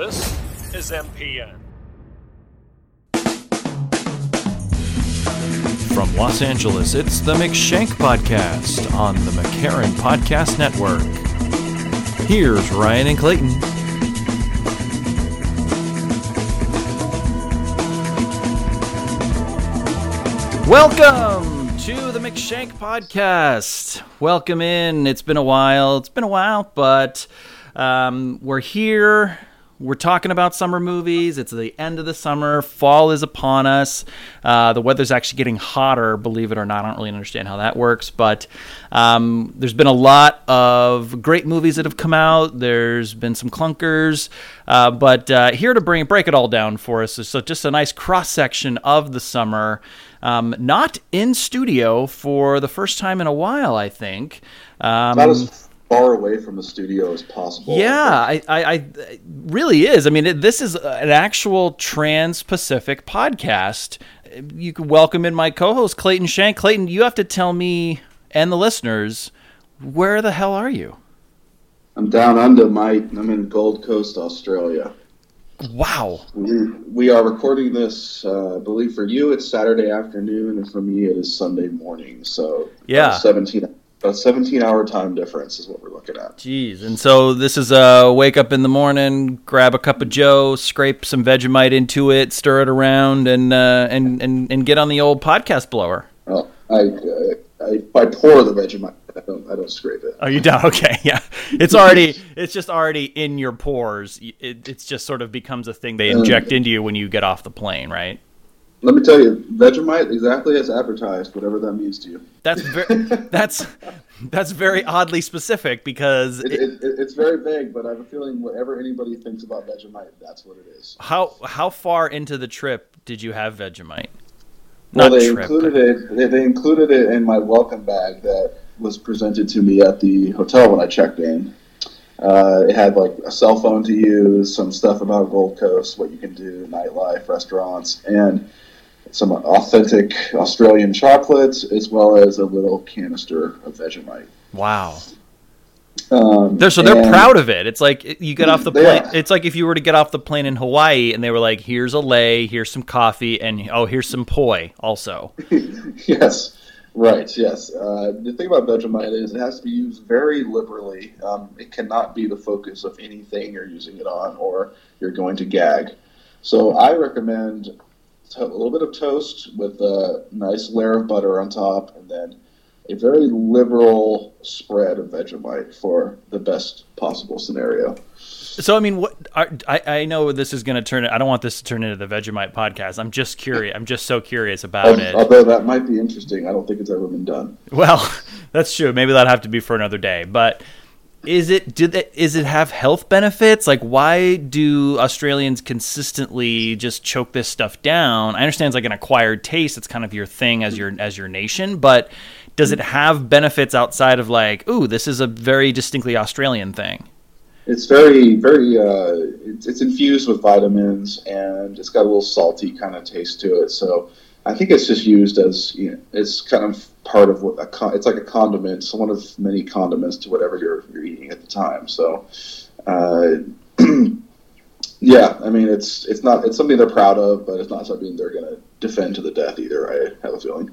This is MPN. From Los Angeles, it's the McShank Podcast on the McCarran Podcast Network. Here's Ryan and Clayton. Welcome to the McShank Podcast. Welcome in. It's been a while. It's been a while, but um, we're here. We're talking about summer movies. It's the end of the summer. Fall is upon us. Uh, the weather's actually getting hotter, believe it or not. I don't really understand how that works, but um, there's been a lot of great movies that have come out. There's been some clunkers, uh, but uh, here to bring break it all down for us. So just a nice cross section of the summer. Um, not in studio for the first time in a while, I think. Um, far away from the studio as possible. yeah, I, I, I really is. I mean, it, this is an actual trans-Pacific podcast. You can welcome in my co-host Clayton Shank. Clayton, you have to tell me and the listeners where the hell are you? I'm down under, mate. I'm in Gold Coast, Australia. Wow. We, we are recording this, uh, I believe for you it's Saturday afternoon, and for me it is Sunday morning. So Yeah. a 17 a 17 hour time difference is what we're looking at. Jeez. And so this is a wake up in the morning, grab a cup of Joe, scrape some Vegemite into it, stir it around, and uh, and, and and get on the old podcast blower. Well, I, uh, I I pour the Vegemite. I don't I don't scrape it. Oh, you don't? Okay, yeah. It's already, it's just already in your pores. It, it's just sort of becomes a thing they inject into you when you get off the plane, right? Let me tell you, Vegemite exactly as advertised, whatever that means to you. That's very, that's that's very oddly specific because It, it, it, it, it's very vague, but I have a feeling whatever anybody thinks about Vegemite, that's what it is. how how far into the trip did you have Vegemite? Well, Not they trip, included but- it. They, they included it in my welcome bag that was presented to me at the hotel when I checked in. Uh, it had like a cell phone to use, some stuff about Gold Coast, what you can do, nightlife, restaurants, and some authentic Australian chocolates, as well as a little canister of Vegemite. Wow. Um, They're, so they're proud of it. It's like you get off the plane. are. It's like if you were to get off the plane in Hawaii and they were like, "Here's a lei, here's some coffee, and oh, here's some poi." Also, yes, right. Yes. Uh, the thing about Vegemite is it has to be used very liberally. Um, it cannot be the focus of anything you're using it on, or you're going to gag. So I recommend to- a little bit of toast with a nice layer of butter on top, and then a very liberal spread of Vegemite for the best possible scenario. So I mean, what are, I I know this is going to turn. I don't want this to turn into the Vegemite podcast. I'm just curious. I'm just so curious about it. Although that might be interesting, I don't think it's ever been done. Well, that's true. Maybe that'll have to be for another day. But is it did it is it have health benefits? Like, why do Australians consistently just choke this stuff down? I understand it's like an acquired taste. It's kind of your thing as your as your nation, but does it have benefits outside of like, ooh, this is a very distinctly Australian thing? It's very, very. Uh, it's, it's infused with vitamins, and it's got a little salty kind of taste to it. So I think it's just used as you know, it's kind of part of what a con- it's like a condiment. It's one of many condiments to whatever you're you're eating at the time. So. Uh, Yeah, I mean it's it's not it's something they're proud of, but it's not something they're going to defend to the death either. I have a feeling.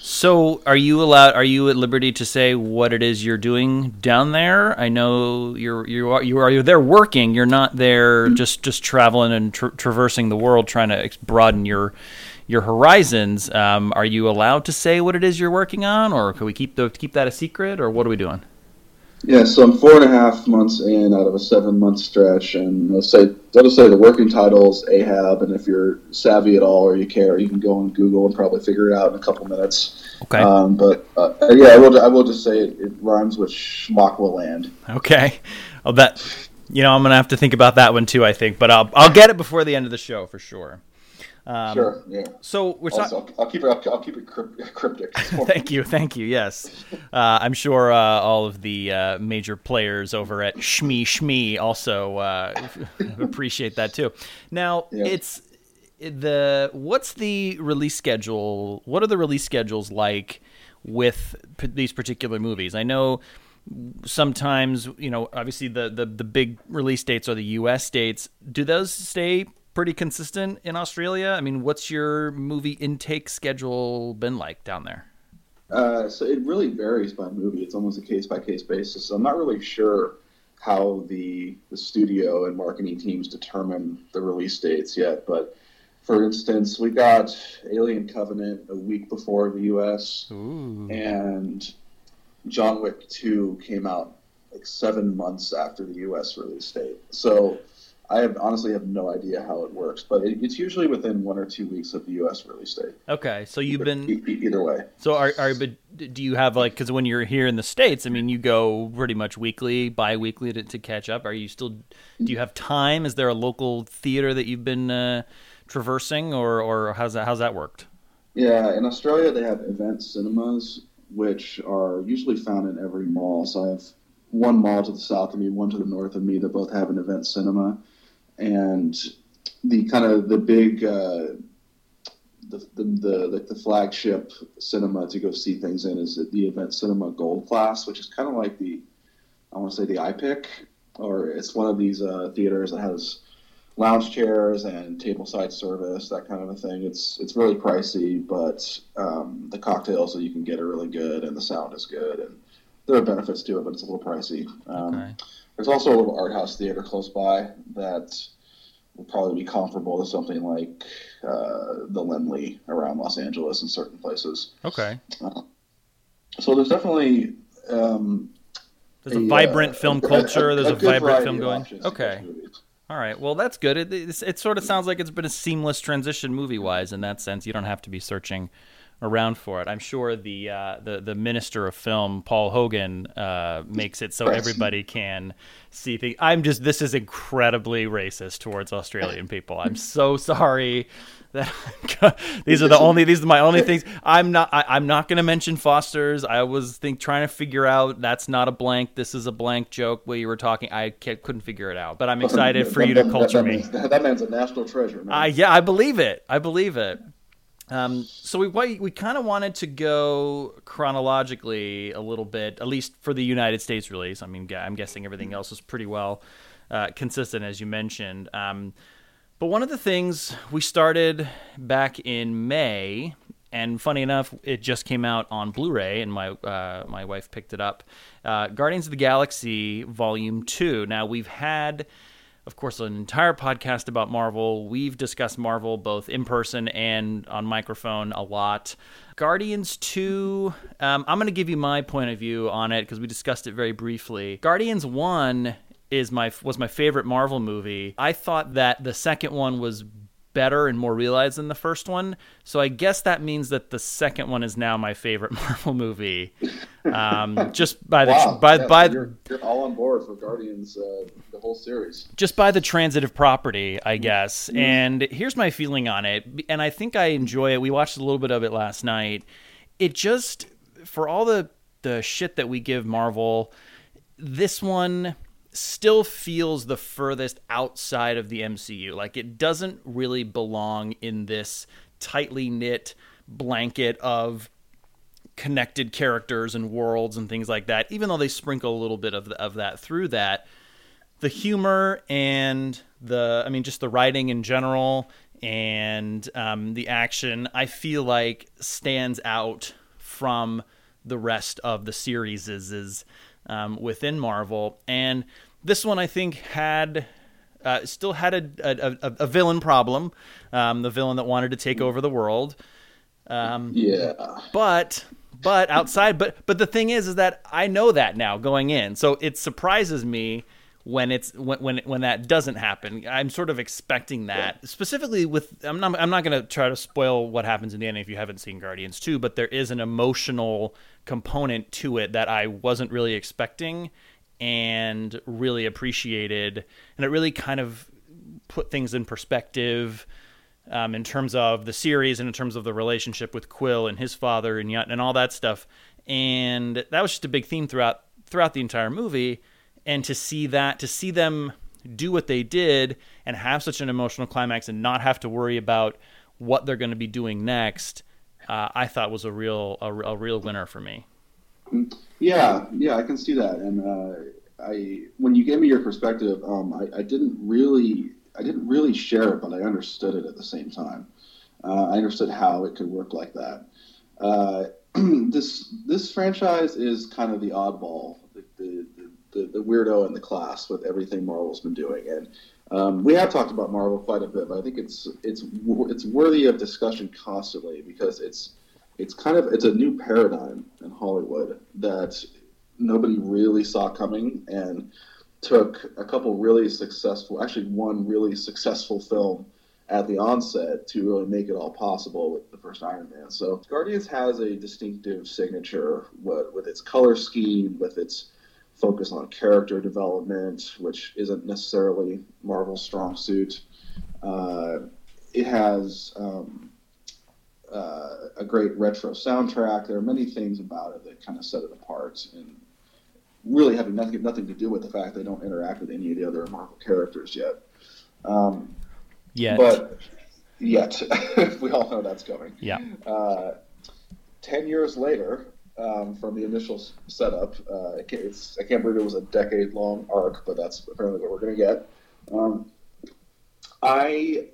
So, are you allowed? Are you at liberty to say what it is you're doing down there? I know you're you are you are you're there working. You're not there just just traveling and tra- traversing the world trying to ex- broaden your your horizons. Um, are you allowed to say what it is you're working on, or can we keep the keep that a secret, or what are we doing? Yeah, so I'm four and a half months in out of a seven month stretch, and I'll say just say the working title's Ahab, and if you're savvy at all or you care, you can go on Google and probably figure it out in a couple minutes. Okay. Um, but uh, yeah, I will. I will just say it, it rhymes with Schmuckwa land. Okay. Well, that you know, I'm gonna have to think about that one too. I think, but I'll I'll get it before the end of the show for sure. Um, sure. Yeah. So we're talking. Also, I'll, I'll keep it. I'll, I'll keep it cryptic. Thank you, thank you. Yes, uh, I'm sure uh, all of the uh, major players over at Shmee Shmee also uh, appreciate that too. Now, Yeah. it's the what's the release schedule? What are the release schedules like with p- these particular movies? I know sometimes you know obviously the, the the big release dates are the us dates do those stay pretty consistent in australia i mean what's your movie intake schedule been like down there Uh, so it really varies by movie. It's almost a case by case basis. So I'm not really sure how the the studio and marketing teams determine the release dates yet. But for instance, we got Alien Covenant a week before the U.S. Ooh. and John Wick 2 came out like seven months after the U.S. release date. So I have honestly have no idea how it works, but it, it's usually within one or two weeks of the U.S. release date. okay so you've been E- e- either way. So are are but do you have like because when you're here in the states, I mean, you go pretty much weekly, bi-weekly to, to catch up. Are you still? Do you have time? Is there a local theater that you've been uh, traversing, or or how's that how's that worked? Yeah, in Australia they have event cinemas, which are usually found in every mall. So I have one mall to the south of me, one to the north of me that both have an event cinema, and the kind of the big, uh, the, the the like the flagship cinema to go see things in is the event cinema Gold Class, which is kind of like the I want to say the iPic, or it's one of these uh, theaters that has lounge chairs and tableside service, that kind of a thing. It's it's really pricey, but um, the cocktails that you can get are really good, and the sound is good, and there are benefits to it, but it's a little pricey. Um, Okay. There's also a little art house theater close by that would probably be comparable to something like uh, the Laemmle around Los Angeles in certain places. Okay, So there's definitely um, there's a, vibrant uh, film a- a- culture. a there's a, good vibrant film going. Okay, all right. Well, that's good. It, it, it sort of sounds like it's been a seamless transition movie wise in that sense. You don't have to be searching around for it. I'm sure the uh, the the minister of film, Paul Hogan, uh, makes it so everybody can see things. I'm just this is incredibly racist towards Australian people. I'm so sorry that these are the only these are my only things. I'm not I, I'm not going to mention Foster's. I was think trying to figure out that's not a blank. This is a blank joke. Where you were talking, I couldn't figure it out. But I'm excited for you to That- that- culture that me. man's- that man's a national treasure, man. Uh, yeah, I believe it. I believe it. Um, so we we, kind of wanted to go chronologically a little bit, at least for the United States release. I mean, I'm guessing everything else is pretty well uh, consistent, as you mentioned. Um, but one of the things we started back in May, and funny enough, it just came out on Blu-ray, and my uh, my wife picked it up. Uh, Guardians of the Galaxy Volume Two. Now we've had of course, an entire podcast about Marvel. We've discussed Marvel both in person and on microphone a lot. Guardians 2, um, I'm going to give you my point of view on it because we discussed it very briefly. Guardians 1 is my was my favorite Marvel movie. I thought that the second one was better and more realized than the first one. So I guess that means that the second one is now my favorite Marvel movie. Um, just by the wow, by yeah, by you're, you're all on board for Guardians, uh, the whole series. just by the transitive property, I guess. And here's my feeling on it, and I think I enjoy it. We watched a little bit of it last night. It just, for all the the shit that we give Marvel, this one still feels the furthest outside of the MCU. Like it doesn't really belong in this tightly knit blanket of connected characters and worlds and things like that. Even though they sprinkle a little bit of of that through that, the humor and the I mean just the writing in general and um, the action I feel like stands out from the rest of the series is um, within Marvel and this one I think had uh, still had a, a, a, a villain problem um, the villain that wanted to take over the world. Um, Yeah. but but outside but but the thing is is that I know that now going in. So it surprises me when it's when when when that doesn't happen. I'm sort of expecting that. Specifically with I'm not I'm not going to try to spoil what happens in the end if you haven't seen Guardians 2 but there is an emotional component to it that I wasn't really expecting and really appreciated and it really kind of put things in perspective um, in terms of the series and in terms of the relationship with Quill and his father and and all that stuff. And that was just a big theme throughout throughout the entire movie. And to see that, to see them do what they did and have such an emotional climax and not have to worry about what they're going to be doing next, uh, I thought was a real a, a real winner for me. Yeah, yeah, I can see that. And uh, I, when you gave me your perspective, um, I, I, didn't really, I didn't really share it, but I understood it at the same time. Uh, I understood how it could work like that. Uh, this this franchise is kind of the oddball, the, the, the, the, weirdo in the class with everything Marvel's been doing, and um, we have talked about Marvel quite a bit, but I think it's it's it's worthy of discussion constantly because it's it's kind of it's a new paradigm in Hollywood that nobody really saw coming and took a couple really successful, actually one really successful film at the onset to really make it all possible with the first Iron Man. So Guardians has a distinctive signature with, with its color scheme, with its focus on character development, which isn't necessarily Marvel's strong suit. Uh, it has um, uh, a great retro soundtrack. There are many things about it that kind of set it apart, and really having nothing nothing to do with the fact they don't interact with any of the other Marvel characters yet. Um, yet, but yet we all know that's coming. Yeah. Uh, Ten years later, um, from the initial setup, uh, it's I can't believe it was a decade long arc, but that's apparently what we're going to get. Um, I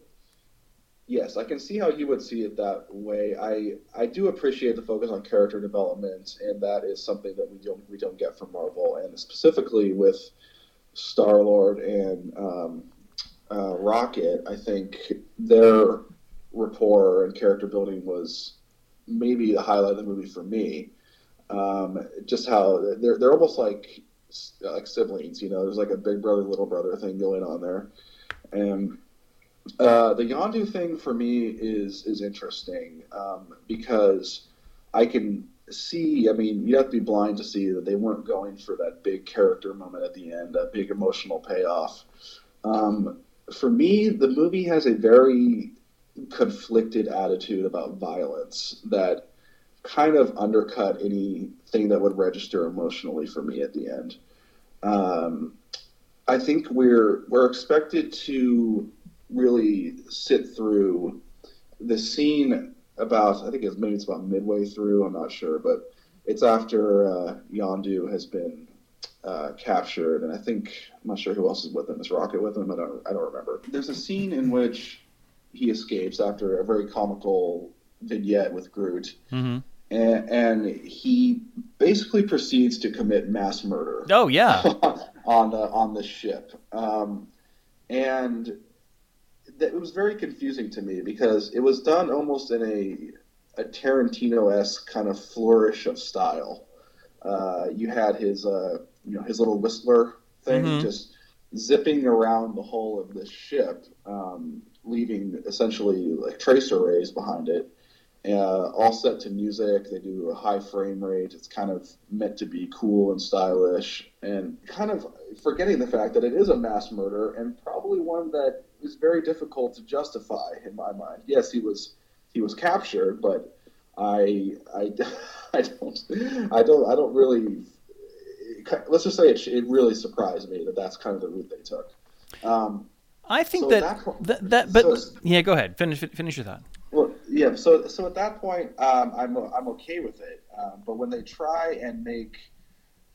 yes, I can see how you would see it that way. I I do appreciate the focus on character development, and that is something that we don't we don't get from Marvel, and specifically with Star Lord and um, uh, Rocket. I think their rapport and character building was maybe the highlight of the movie for me. Um, just how they're they're almost like like siblings, you know. There's like a big brother little brother thing going on there, and uh, the Yondu thing for me is is interesting um, because I can see. I mean, you have to be blind to see that they weren't going for that big character moment at the end, that big emotional payoff. Um, for me, the movie has a very conflicted attitude about violence that kind of undercut anything that would register emotionally for me at the end. Um, I think we're we're expected to really sit through the scene about I think it's maybe it's about midway through. I'm not sure, but it's after uh, Yondu has been uh, captured, and I think I'm not sure who else is with him. Is Rocket with him? I don't I don't remember. There's a scene in which he escapes after a very comical vignette with Groot. Mm-hmm. And, and, he basically proceeds to commit mass murder. Oh yeah, on the on the ship, um, and it was very confusing to me because it was done almost in a, a Tarantino esque kind of flourish of style. Uh, you had his uh, you know his little whistler thing mm-hmm. just zipping around the hull of this ship, um, leaving essentially like tracer rays behind it. Uh, all set to music. They do a high frame rate. It's kind of meant to be cool and stylish, and kind of forgetting the fact that it is a mass murder and probably one that is very difficult to justify in my mind. Yes, he was he was captured, but I I, I don't I don't I don't really. Let's just say it, it really surprised me that that's kind of the route they took. Um, I think so that, that, that that but so, yeah, go ahead. Finish finish your thought. Well, yeah. So so at that point, um, I'm I'm okay with it. Um, but when they try and make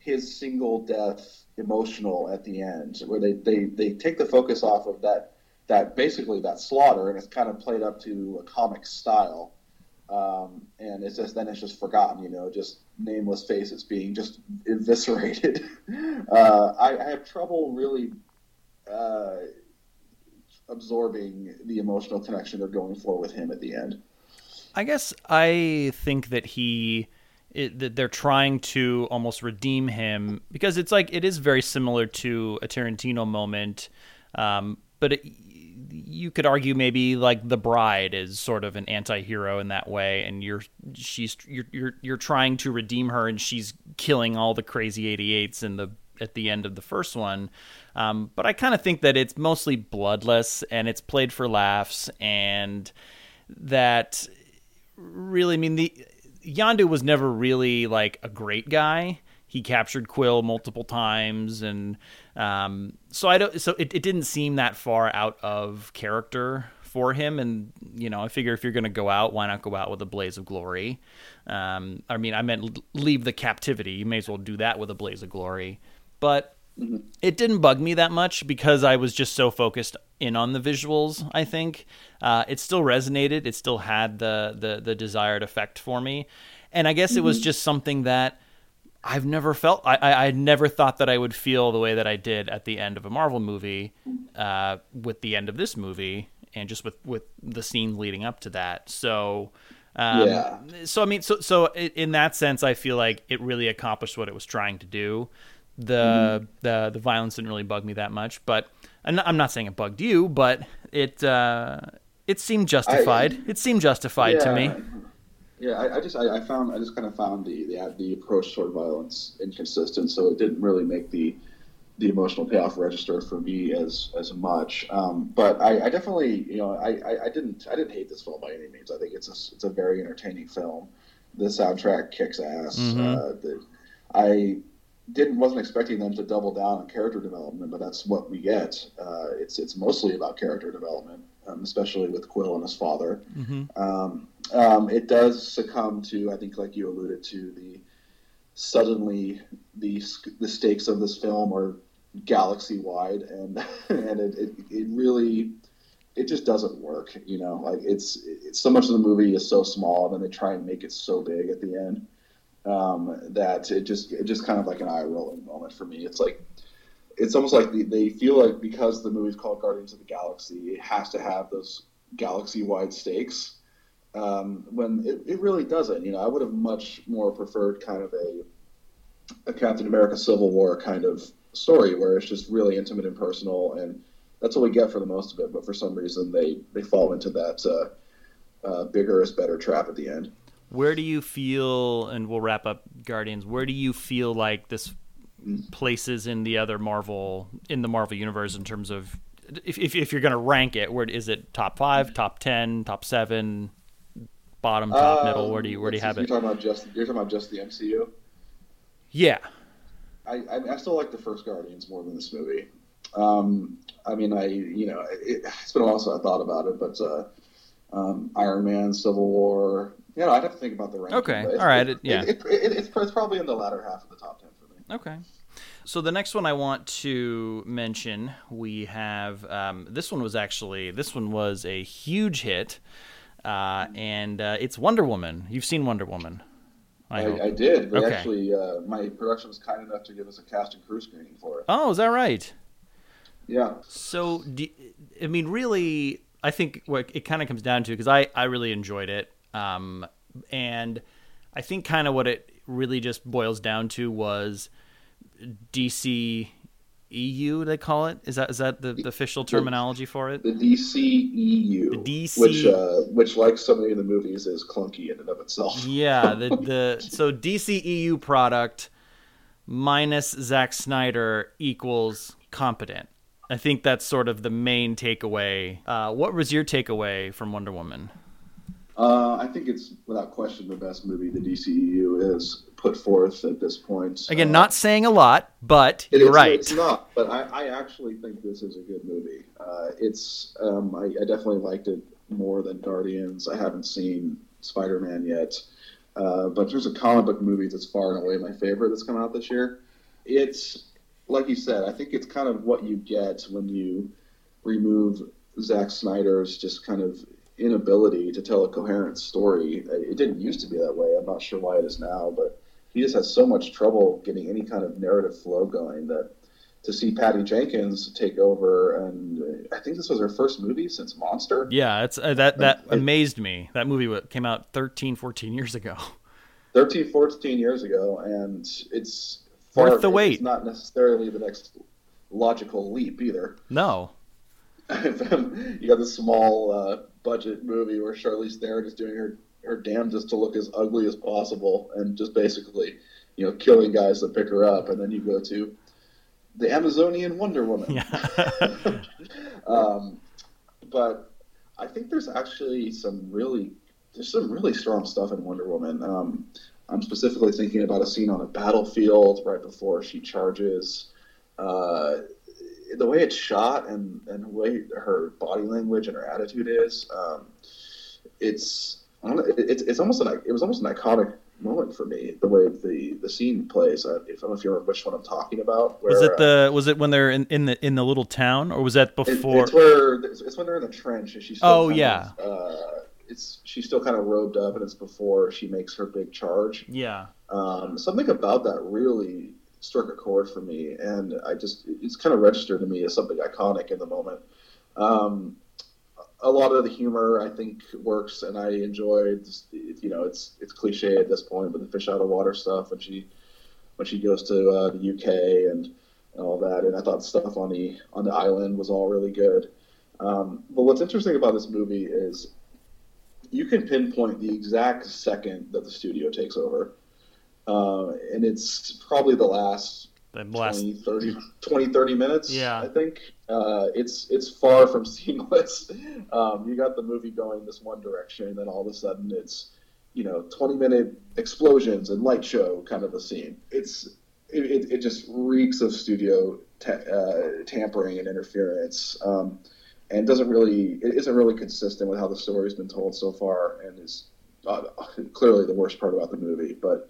his single death emotional at the end, where they, they, they take the focus off of that that basically that slaughter, and it's kind of played up to a comic style. Um, and it's just then it's just forgotten, you know, just nameless faces being just eviscerated. uh, I, I, have trouble really uh, absorbing the emotional connection they're going for with him at the end. I guess I think that he it, that they're trying to almost redeem him because it's like it is very similar to a Tarantino moment, um, but it, you could argue maybe like the bride is sort of an anti-hero in that way and you're she's you're you're, you're trying to redeem her and she's killing all the crazy 88s in the at the end of the first one. Um, but i kind of think that it's mostly bloodless and it's played for laughs and that really i mean the Yondu was never really like a great guy. He captured Quill multiple times, and um, so I don't. So it, it didn't seem that far out of character for him, and you know, I figure if you're going to go out, why not go out with a blaze of glory? Um, I mean, I meant leave the captivity. You may as well do that with a blaze of glory, but. It didn't bug me that much because I was just so focused in on the visuals. I think uh, it still resonated. It still had the the, the desired effect for me, and I guess mm-hmm. it was mm-hmm. just something that I've never felt. I, I, I never thought that I would feel the way that I did at the end of a Marvel movie, uh, with the end of this movie, and just with with the scenes leading up to that. So. Um, yeah. So I mean, so so in that sense, I feel like it really accomplished what it was trying to do. The mm. the the violence didn't really bug me that much, but I'm not saying it bugged you, but it uh, it seemed justified. I, it seemed justified yeah, to me. Yeah, I, I just I, I, found I just kind of found the, the the approach toward violence inconsistent, so it didn't really make the the emotional payoff register for me as as much. Um, but I, I, definitely you know I, I, didn't I didn't hate this film by any means. I think it's a it's a very entertaining film. The soundtrack kicks ass. Mm-hmm. Uh, the, I didn't wasn't expecting them to double down on character development, but that's what we get. Uh, it's it's mostly about character development, um, especially with Quill and his father. Mm-hmm. Um, um, it does succumb to, I think, like you alluded to, the suddenly the the stakes of this film are galaxy wide, and and it, it, it really it just doesn't work. You know, like it's, it's so much of the movie is so small, and then they try and make it so big at the end um, that it just it just kind of like an eye rolling moment for me. It's like it's almost like they, they feel like because the movie's called Guardians of the Galaxy, it has to have those galaxy wide stakes. Um, when it, it really doesn't. You know, I would have much more preferred kind of a a Captain America Civil War kind of story where it's just really intimate and personal, and that's what we get for the most of it. But for some reason, they they fall into that uh, uh, bigger is better trap at the end where do you feel and we'll wrap up guardians where do you feel like this places in the other marvel in the marvel universe in terms of if, if, if you're going to rank it where is it top five top 10 top seven bottom top um, middle where do you where do you have you're it talking about just you're talking about just the mcu yeah i i, still like the first guardians more than this movie um, I mean, I you know, it, has been a while since I thought about it, but uh, um, Iron Man, Civil War, yeah, I'd have to think about the ranking. Okay, all right, it, yeah, it, it, it's, it's probably in the latter half of the top ten. Okay. So the next one I want to mention, we have um, this one was actually this one was a huge hit, uh, and uh, it's Wonder Woman. You've seen Wonder Woman. I, I, I did. They okay. actually, uh, my production was kind enough to give us a cast and crew screening for it. Oh, is that right? Yeah. So, do, I mean, really, I think what it kind of comes down to because I I really enjoyed it. Um, and I think kind of what it really just boils down to was DC EU they call it? Is that is that the, the official terminology for it? The DCEU the DC which uh, which like so many of the movies is clunky in and of itself. Yeah the the so DCEU product minus Zack Snyder equals competent. I think that's sort of the main takeaway. Uh, what was your takeaway from Wonder Woman uh, I think it's without question the best movie the DCEU has put forth at this point. Again, uh, not saying a lot, but you're right. It's not, but I, I, actually think this is a good movie. Uh, it's um, I, I, definitely liked it more than Guardians. I haven't seen Spider Man yet, uh, but there's a comic book movie that's far and away my favorite that's come out this year. It's like you said, I think it's kind of what you get when you remove Zack Snyder's just kind of inability to tell a coherent story. It didn't used to be that way. I'm not sure why it is now, but he just has so much trouble getting any kind of narrative flow going that to see Patty Jenkins take over, and I think this was her first movie since Monster. Yeah, it's uh, that that it, amazed me. That movie came out 13, 14 years ago. 13, 14 years ago, and it's far, worth the wait. It's not necessarily the next logical leap either. No. you got this small uh, budget movie where Charlize Theron is doing her her damnedest to look as ugly as possible and just basically, you know, killing guys that pick her up, and then you go to the Amazonian Wonder Woman. Yeah. um, but I think there's actually some really there's some really strong stuff in Wonder Woman. Um, I'm specifically thinking about a scene on a battlefield right before she charges. Uh, the way it's shot and and the way her body language and her attitude is, um, it's it's it's almost an it was almost an iconic moment for me. The way the the scene plays. I, if I don't know if you remember which one I'm talking about. Where, was it the was it when they're in, in the in the little town or was that before? It, it's where it's when they're in the trench and she's. oh yeah. Of, uh, it's she's still kind of robed up and it's before she makes her big charge. Yeah. Um, something about that really struck a chord for me, and I just it's kind of registered to me as something iconic in the moment. Um, a lot of the humor I think works, and I enjoyed. You know, it's it's cliche at this point, but the fish out of water stuff when she when she goes to uh, the UK and, and all that, and I thought stuff on the on the island was all really good. Um, but what's interesting about this movie is you can pinpoint the exact second that the studio takes over uh, and it's probably the last, the last 20, 30, 20, 30 minutes. Yeah, I think uh, it's it's far from seamless. Um, you got the movie going this one direction, and then all of a sudden it's you know 20 minute explosions and light show kind of a scene. It's it, it, it just reeks of studio ta- uh, tampering and interference. Um, and doesn't really it isn't really consistent with how the story's been told so far and is uh, clearly the worst part about the movie but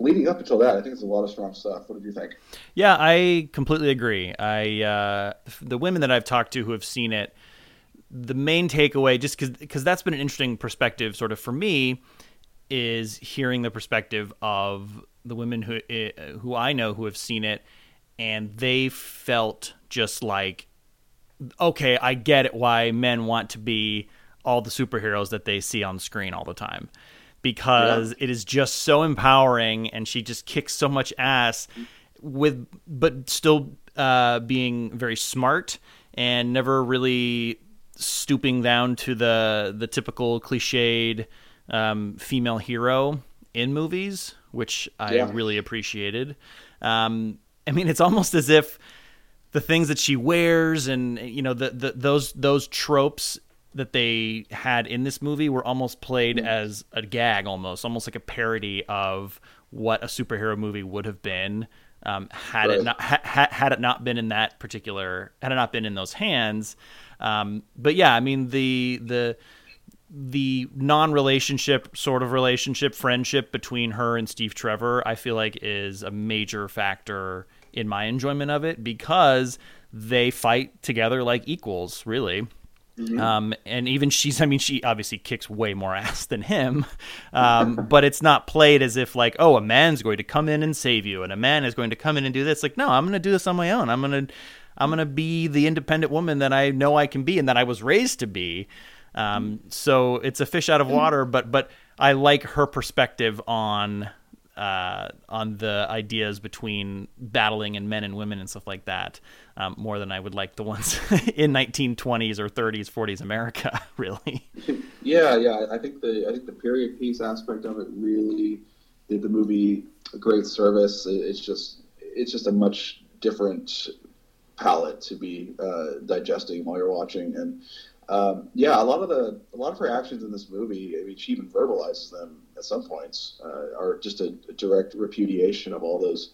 leading up until that, I think it's a lot of strong stuff. What did you think? Yeah, I completely agree. I uh, the women that I've talked to who have seen it, the main takeaway, just because that's been an interesting perspective, sort of for me, is hearing the perspective of the women who eh, who I know who have seen it, and they felt just like, okay, I get it why men want to be all the superheroes that they see on screen all the time because yeah. it is just so empowering and she just kicks so much ass with but still uh, being very smart and never really stooping down to the the typical cliched um, female hero in movies, which I yeah. really appreciated. Um, I mean, it's almost as if the things that she wears and you know the, the those those tropes that they had in this movie were almost played mm. as a gag, almost almost like a parody of what a superhero movie would have been um, had right. it not ha- had it not been in that particular had it not been in those hands. Um, but yeah, I mean the the the non-relationship sort of relationship friendship between her and Steve Trevor, I feel like is a major factor in my enjoyment of it because they fight together like equals, really. Mm-hmm. Um, and even she's, I mean, she obviously kicks way more ass than him, um, but it's not played as if like, oh, a man's going to come in and save you, and a man is going to come in and do this. Like, no, I'm going to do this on my own. I'm going to, I'm going to be the independent woman that I know I can be and that I was raised to be. Um, so it's a fish out of water, but but I like her perspective on uh, on the ideas between battling and men and women and stuff like that um, more than I would like the ones in 1920s or 30s, 40s America. Really. Yeah, yeah. I think the I think the period piece aspect of it really did the movie a great service. It's just it's just a much different palette to be uh, digesting while you're watching and um, yeah, a lot of the a lot of her actions in this movie, I mean, she even verbalizes them at some points, uh, are just a, a, direct repudiation of all those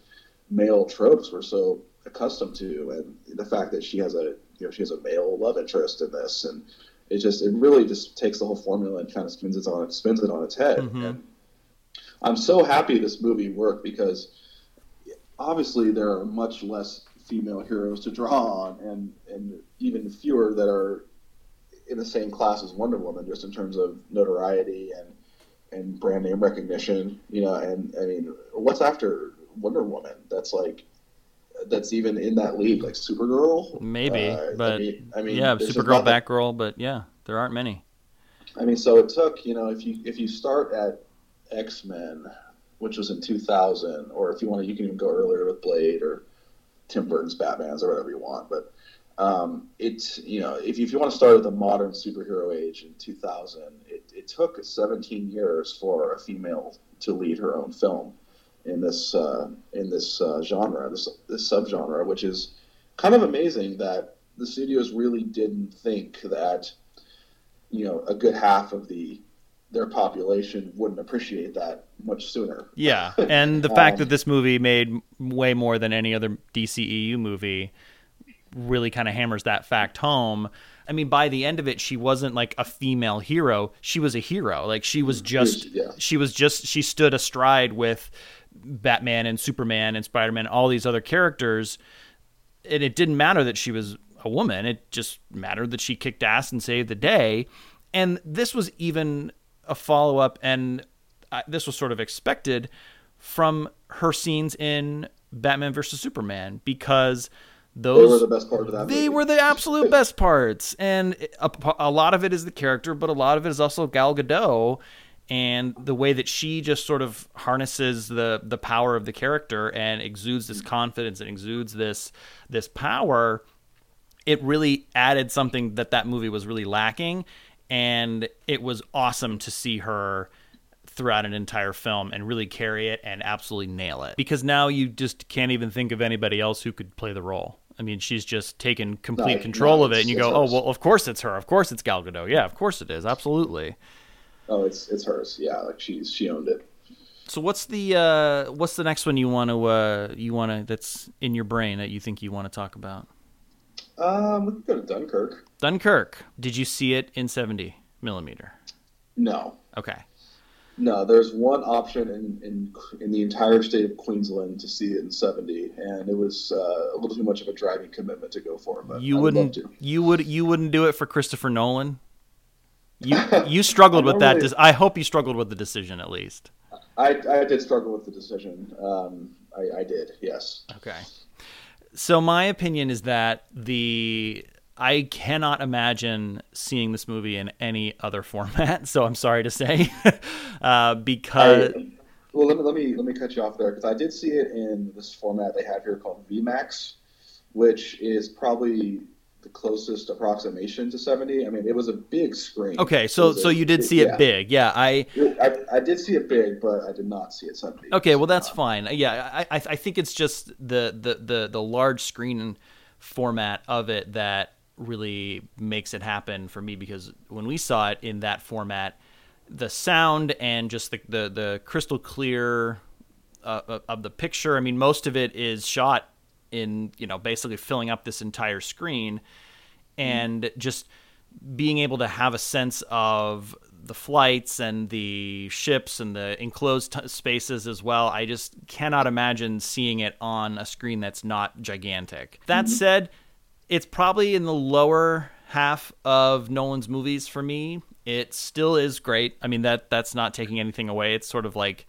male tropes we're so accustomed to, and the fact that she has a you know she has a male love interest in this, and it just it really just takes the whole formula and kind of spins it on spins it on its head. Mm-hmm. And I'm so happy this movie worked because obviously there are much less female heroes to draw on, and and even fewer that are in the same class as Wonder Woman, just in terms of notoriety and and brand name recognition. You know, and I mean, what's after Wonder Woman? That's like that's even in that league, like Supergirl. Maybe, uh, but I mean, I mean yeah, Supergirl, Batgirl, but yeah, there aren't many. I mean, so it took you know if you if you start at X Men, which was in 2000, or if you want to, you can even go earlier with Blade or Tim Burton's Batman's or whatever you want, but um, it's you know if you, if you want to start at the modern superhero age in 2000 it, it took 17 years for a female to lead her own film in this uh, in this uh, genre this this subgenre which is kind of amazing that the studios really didn't think that you know a good half of the their population wouldn't appreciate that much sooner. Yeah, and the fact um, that this movie made way more than any other DCEU movie really kind of hammers that fact home. I mean, by the end of it, she wasn't like a female hero. She was a hero. Like she was just, Yeah. she was just, she stood astride with Batman and Superman and Spider Man, all these other characters. And it didn't matter that she was a woman. It just mattered that she kicked ass and saved the day. And this was even a follow up, and uh, this was sort of expected from her scenes in Batman versus Superman because They those were the best part of that. they movie. were the absolute best parts, and a, a lot of it is the character, but a lot of it is also Gal Gadot and the way that she just sort of harnesses the the power of the character and exudes this confidence and exudes this this power. It really added something that that movie was really lacking, and it was awesome to see her throughout an entire film and really carry it and absolutely nail it. Because now you just can't even think of anybody else who could play the role. I mean, she's just taken complete No, control no, of it, and you go, it's "Oh, well, of course it's her. Of course it's Gal Gadot. Yeah, of course it is. Absolutely." Oh, it's it's hers. Yeah, like she's she owned it. So what's the uh, what's the next one you want to uh, you want to that's in your brain that you think you want to talk about? Um, we could go to Dunkirk. Dunkirk. Did you see it in 70 millimeter? No, Okay. No. There's one option in in in the entire state of Queensland to see it in 70, and it was uh, a little too much of a driving commitment to go for. But You would wouldn't you would you wouldn't do it for Christopher Nolan? You you struggled with that. Dis- I hope you struggled with the decision at least. I I did struggle with the decision. Um, I, I did. Yes. Okay. So my opinion is that the I cannot imagine seeing this movie in any other format. So I'm sorry to say, uh, because I, well, let me, let me let me cut you off there because I did see it in this format they have here called VMAX, which is probably the closest approximation to 70. I mean, it was a big screen. okay, It so a- so you did see it yeah. big, yeah. I I, I did see it big, but I did not see it 70. okay, well that's fine. Yeah, I I, I think it's just the, the the the large screen format of it that really makes it happen for me because when we saw it in that format, the sound and just the the, the crystal clear uh, uh of the picture. I mean, most of it is shot in you know basically filling up this entire screen, hmm. and just being able to have a sense of the flights and the ships and the enclosed t- spaces as well. I just cannot imagine seeing it on a screen that's not gigantic. That mm-hmm. said, it's probably in the lower half of Nolan's movies for me. It still is great. I mean that that's not taking anything away. It's sort of like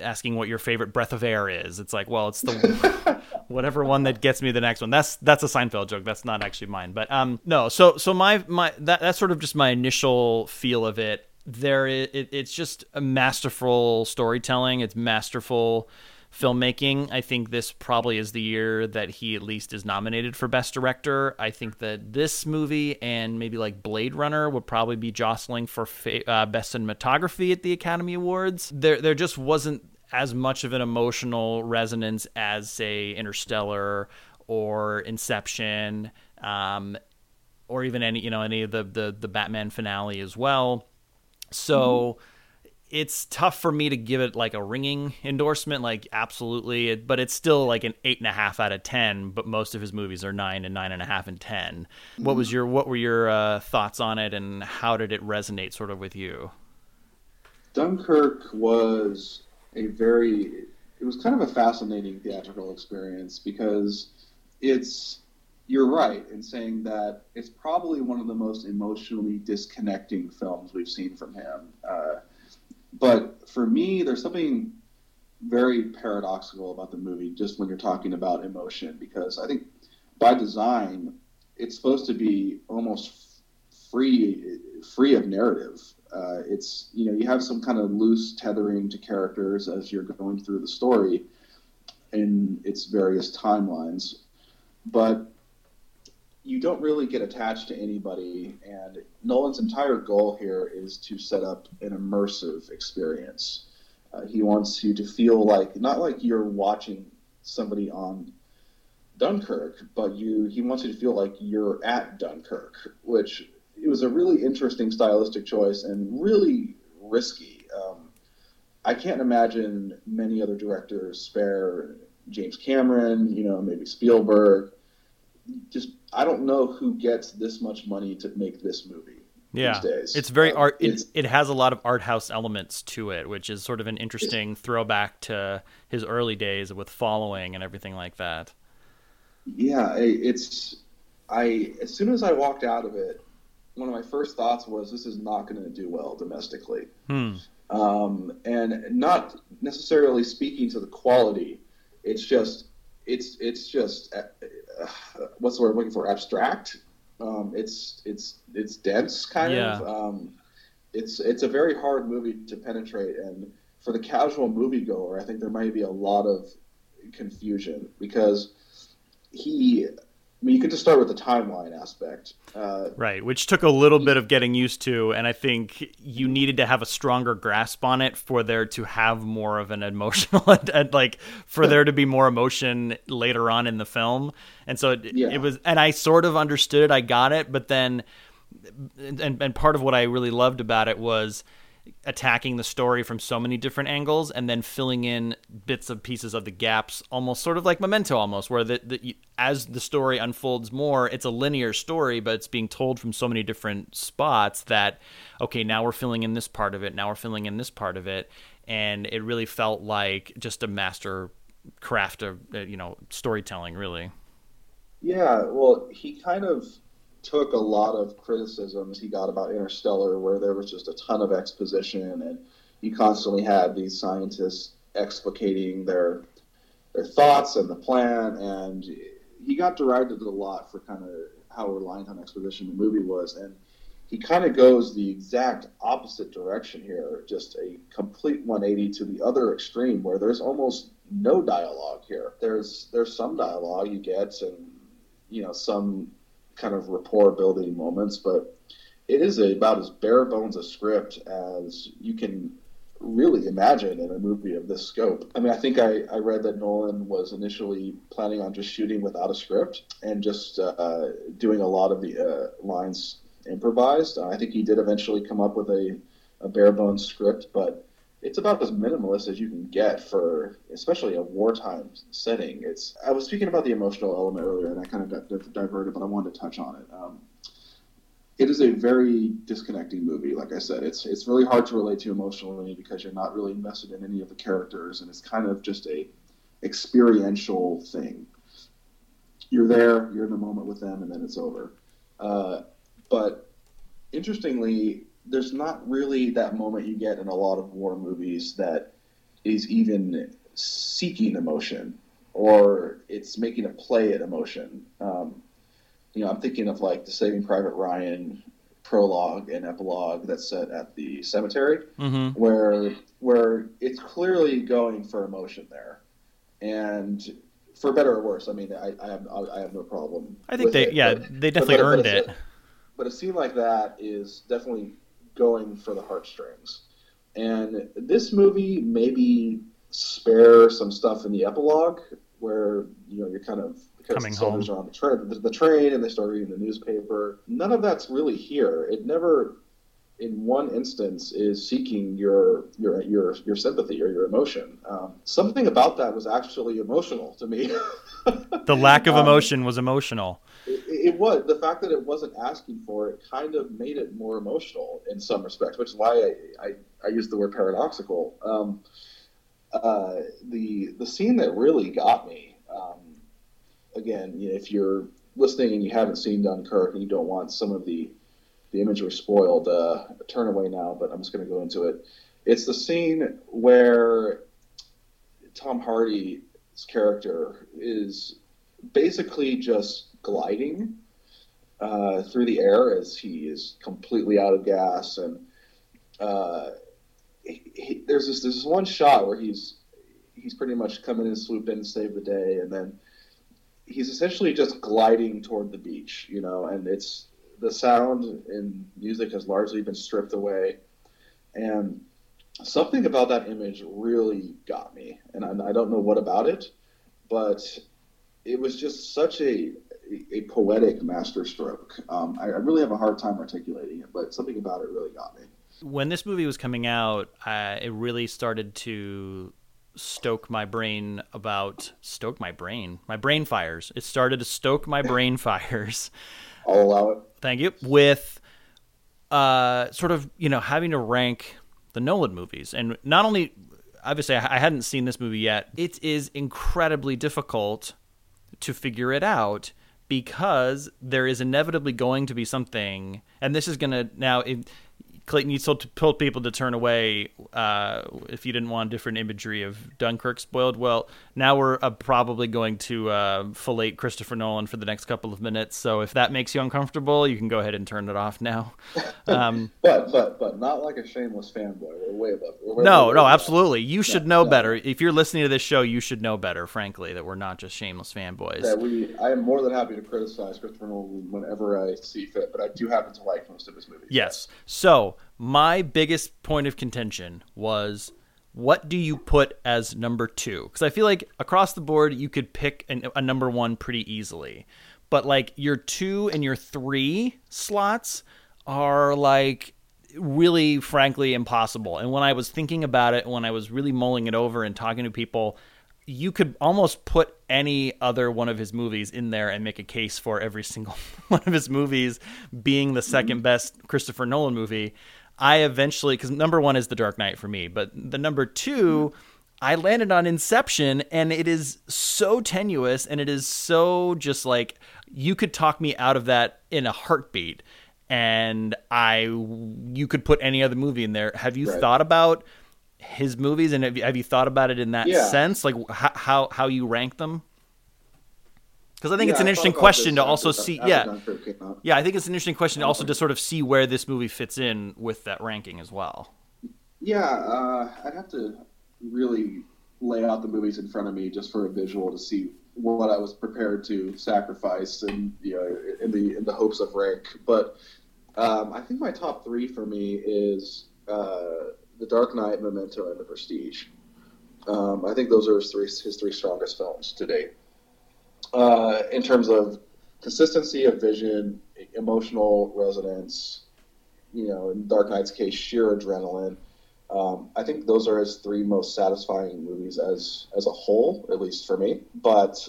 asking what your favorite breath of air is. It's like, well, it's the whatever one that gets me the next one. That's that's a Seinfeld joke. That's not actually mine. But um no, so so my my that that's sort of just my initial feel of it. There it, it it's just a masterful storytelling. It's masterful filmmaking. I think this probably is the year that he at least is nominated for best director. I think that this movie and maybe like Blade Runner would probably be jostling for fa- uh, best cinematography at the Academy Awards. There there just wasn't as much of an emotional resonance as say Interstellar or Inception um, or even any you know any of the the, the Batman finale as well. So it's tough for me to give it like a ringing endorsement, like absolutely, but it's still like an eight and a half out of ten. But most of his movies are nine and nine and a half and ten. What was your what were your uh, thoughts on it, and how did it resonate sort of with you? Dunkirk was a very it was kind of a fascinating theatrical experience because it's you're right in saying that it's probably one of the most emotionally disconnecting films we've seen from him. Uh, but for me, there's something very paradoxical about the movie just when you're talking about emotion because I think by design it's supposed to be almost free free of narrative. Uh, it's you know you have some kind of loose tethering to characters as you're going through the story in its various timelines, but you don't really get attached to anybody. And Nolan's entire goal here is to set up an immersive experience. Uh, he wants you to feel like not like you're watching somebody on Dunkirk, but you he wants you to feel like you're at Dunkirk, which it was a really interesting stylistic choice and really risky. Um, I can't imagine many other directors spare James Cameron, you know, maybe Spielberg, just I don't know who gets this much money to make this movie. Yeah, these days. it's very Um, art. It, it's- it has a lot of art house elements to it, which is sort of an interesting throwback to his early days with following and everything like that. Yeah, it's I as soon as I walked out of it, one of my first thoughts was this is not going to do well domestically, Hmm. um, and not necessarily speaking to the quality. It's just it's it's just uh, what's the word I'm looking for? Abstract. Um, it's it's it's dense, kind Yeah. of. Um, it's it's a very hard movie to penetrate, and for the casual moviegoer, I think there might be a lot of confusion because he. Mean, you could just start with the timeline aspect. Uh, Right, which took a little bit of getting used to, and I think you needed to have a stronger grasp on it for there to have more of an emotional, and like for there to be more emotion later on in the film. And so it, Yeah. it was, and I sort of understood it, I got it, but then, and and part of what I really loved about it was attacking the story from so many different angles and then filling in bits of pieces of the gaps almost sort of like memento almost where the, the as the story unfolds more it's a linear story but it's being told from so many different spots that okay now we're filling in this part of it now we're filling in this part of it. And it really felt like just a master craft of uh, you know storytelling really. Yeah, well, he kind of took a lot of criticisms he got about Interstellar, where there was just a ton of exposition, and you constantly had these scientists explicating their their thoughts and the plan, and he got derided a lot for kind of how reliant on exposition the movie was, and he kind of goes the exact opposite direction here, just a complete 180 to the other extreme, where there's almost no dialogue here. There's there's some dialogue you get, and you know some kind of rapport building moments, but it is about as bare bones a script as you can really imagine in a movie of this scope. I mean, I think I, I read that Nolan was initially planning on just shooting without a script and just uh, doing a lot of the uh, lines improvised. I think he did eventually come up with a, a bare bones script, but it's about as minimalist as you can get for especially a wartime setting. It's I was speaking about the emotional element earlier, and I kind of got di- diverted, but I wanted to touch on it. Um, it is a very disconnecting movie. Like I said, it's it's really hard to relate to emotionally because you're not really invested in any of the characters, and it's kind of just a experiential thing. You're there, you're in the moment with them, and then it's over. Uh, but interestingly, there's not really that moment you get in a lot of war movies that is even seeking emotion or it's making a play at emotion. Um, you know, I'm thinking of like the Saving Private Ryan prologue and epilogue that's set at the cemetery, mm-hmm. where where it's clearly going for emotion there, and for better or worse, I mean, I, I have I have no problem. i think they it, yeah but- they definitely but- but earned it's it but a scene like that is definitely going for the heartstrings. And this movie maybe spare some stuff in the epilogue where you know you're kind of because Coming the soldiers home. are on the train, the, the train, and they start reading the newspaper. None of that's really here. It never, in one instance, is seeking your your your your sympathy or your emotion. Um, something about that was actually emotional to me. the lack of Um, emotion was emotional it, was the fact that it wasn't asking for it kind of made it more emotional in some respects, which is why I, I, I use the word paradoxical. Um, uh, the the scene that really got me, um, again, you know, if you're listening and you haven't seen Dunkirk and you don't want some of the the imagery spoiled, uh, turn away now. But I'm just going to go into it. It's the scene where Tom Hardy's character is basically just gliding uh, through the air as he is completely out of gas. And uh, he, he, there's this this one shot where he's he's pretty much come in and swoop in and save the day. And then he's essentially just gliding toward the beach you know and it's the sound and music has largely been stripped away. And something about that image really got me. And I, I don't know what about it but it was just such a a poetic masterstroke. Um, I, I really have a hard time articulating it, but something about it really got me. when this movie was coming out, uh, it really started to stoke my brain about stoke my brain. My brain fires. It started to stoke my brain fires. I'll allow it. Thank you. With uh, sort of you know having to rank the Nolan movies, and not only obviously I hadn't seen this movie yet. It is incredibly difficult to figure it out because there is inevitably going to be something, and this is going to now. It, Clayton, you told, told people to turn away uh, if you didn't want different imagery of Dunkirk spoiled. Well, now we're uh, probably going to uh, fillet Christopher Nolan for the next couple of minutes. So if that makes you uncomfortable, you can go ahead and turn it off now. Um, But but but not like a shameless fanboy. We're way above. We're way no, above no, absolutely. You should No, know no. better. If you're listening to this show, you should know better. Frankly, that we're not just shameless fanboys. That we, I am more than happy to criticize Christopher Nolan whenever I see fit, but I do happen to like most of his movies. Yes. My biggest point of contention was what do you put as number two? Because I feel like across the board you could pick an, a number one pretty easily, but like your two and your three slots are like really frankly impossible. And when I was thinking about it, when I was really mulling it over and talking to people, you could almost put any other one of his movies in there and make a case for every single one of his movies being the mm-hmm. second best Christopher Nolan movie. I eventually, because number one is The Dark Knight for me, but the number two, mm-hmm. I landed on Inception, and it is so tenuous and it is so just like you could talk me out of that in a heartbeat. And I, you could put any other movie in there. Have you Right. thought about his movies, and have you, have you thought about it in that Yeah. sense, like how how, how you rank them? Because I think it's an interesting question to also see. Yeah, Dunkirk came out. yeah, I think it's an interesting question also to sort of see where this movie fits in with that ranking as well. Yeah, uh, I'd have to really lay out the movies in front of me just for a visual to see what I was prepared to sacrifice and you know in the in the hopes of rank. But um, I think my top three for me is uh, The Dark Knight, Memento, and The Prestige. Um, I think those are his three his three strongest films to date. Uh, in terms of consistency of vision, emotional resonance, you know, in Dark Knight's case, sheer adrenaline. Um, I think those are his three most satisfying movies as as a whole, at least for me. But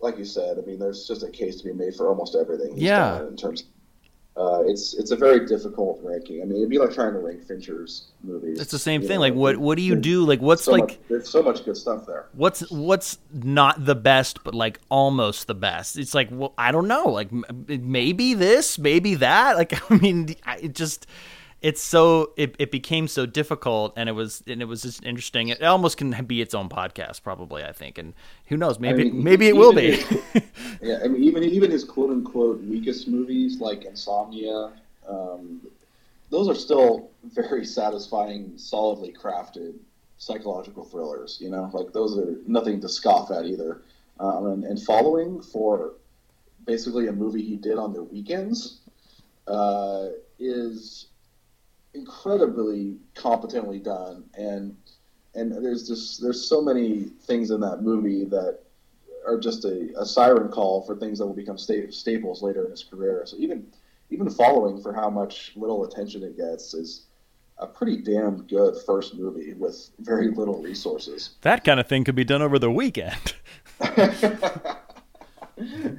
like you said, I mean, there's just a case to be made for almost everything. he's Yeah. done In terms, uh, it's it's a very difficult ranking. I mean, it'd be like trying to rank Fincher's movies. It's the same thing. know, Like what what do you do? Like what's so like much, there's so much good stuff there. what's what's not the best but like almost the best it's like well i don't know like maybe this maybe that like i mean it just it's so it, it became so difficult and it was and it was just interesting it almost can be its own podcast probably i think and who knows maybe mean, maybe it will be his- yeah, I mean, even even his quote unquote weakest movies like Insomnia, um, those are still very satisfying, solidly crafted psychological thrillers. You know, like those are nothing to scoff at either. Um, and, and following for basically a movie he did on the weekends uh, is incredibly competently done and and there's just there's so many things in that movie that are just a, a siren call for things that will become sta- staples later in his career. So even even following for how much little attention it gets is a pretty damn good first movie with very little resources. that kind of thing could be done over the weekend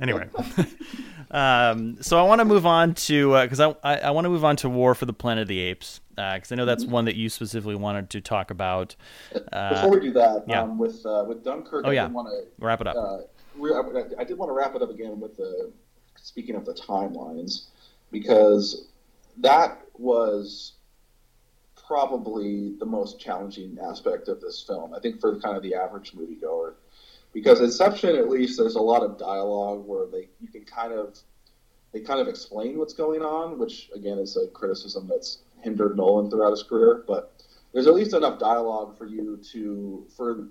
anyway um, so i want to move on to because I, I, I want to move on to war for the planet of the apes because i know that's one that you specifically wanted to talk about uh, Before we do that, yeah. um, with uh, with Dunkirk, Oh, I yeah. did want to wrap it up uh, re- I I did want to wrap it up again with the speaking of the timelines because that was probably the most challenging aspect of this film. I think for kind of the average moviegoer, because Inception, at least, there's a lot of dialogue where they you can kind of they kind of explain what's going on, which again is a criticism that's hindered Nolan throughout his career, but there's at least enough dialogue for you to for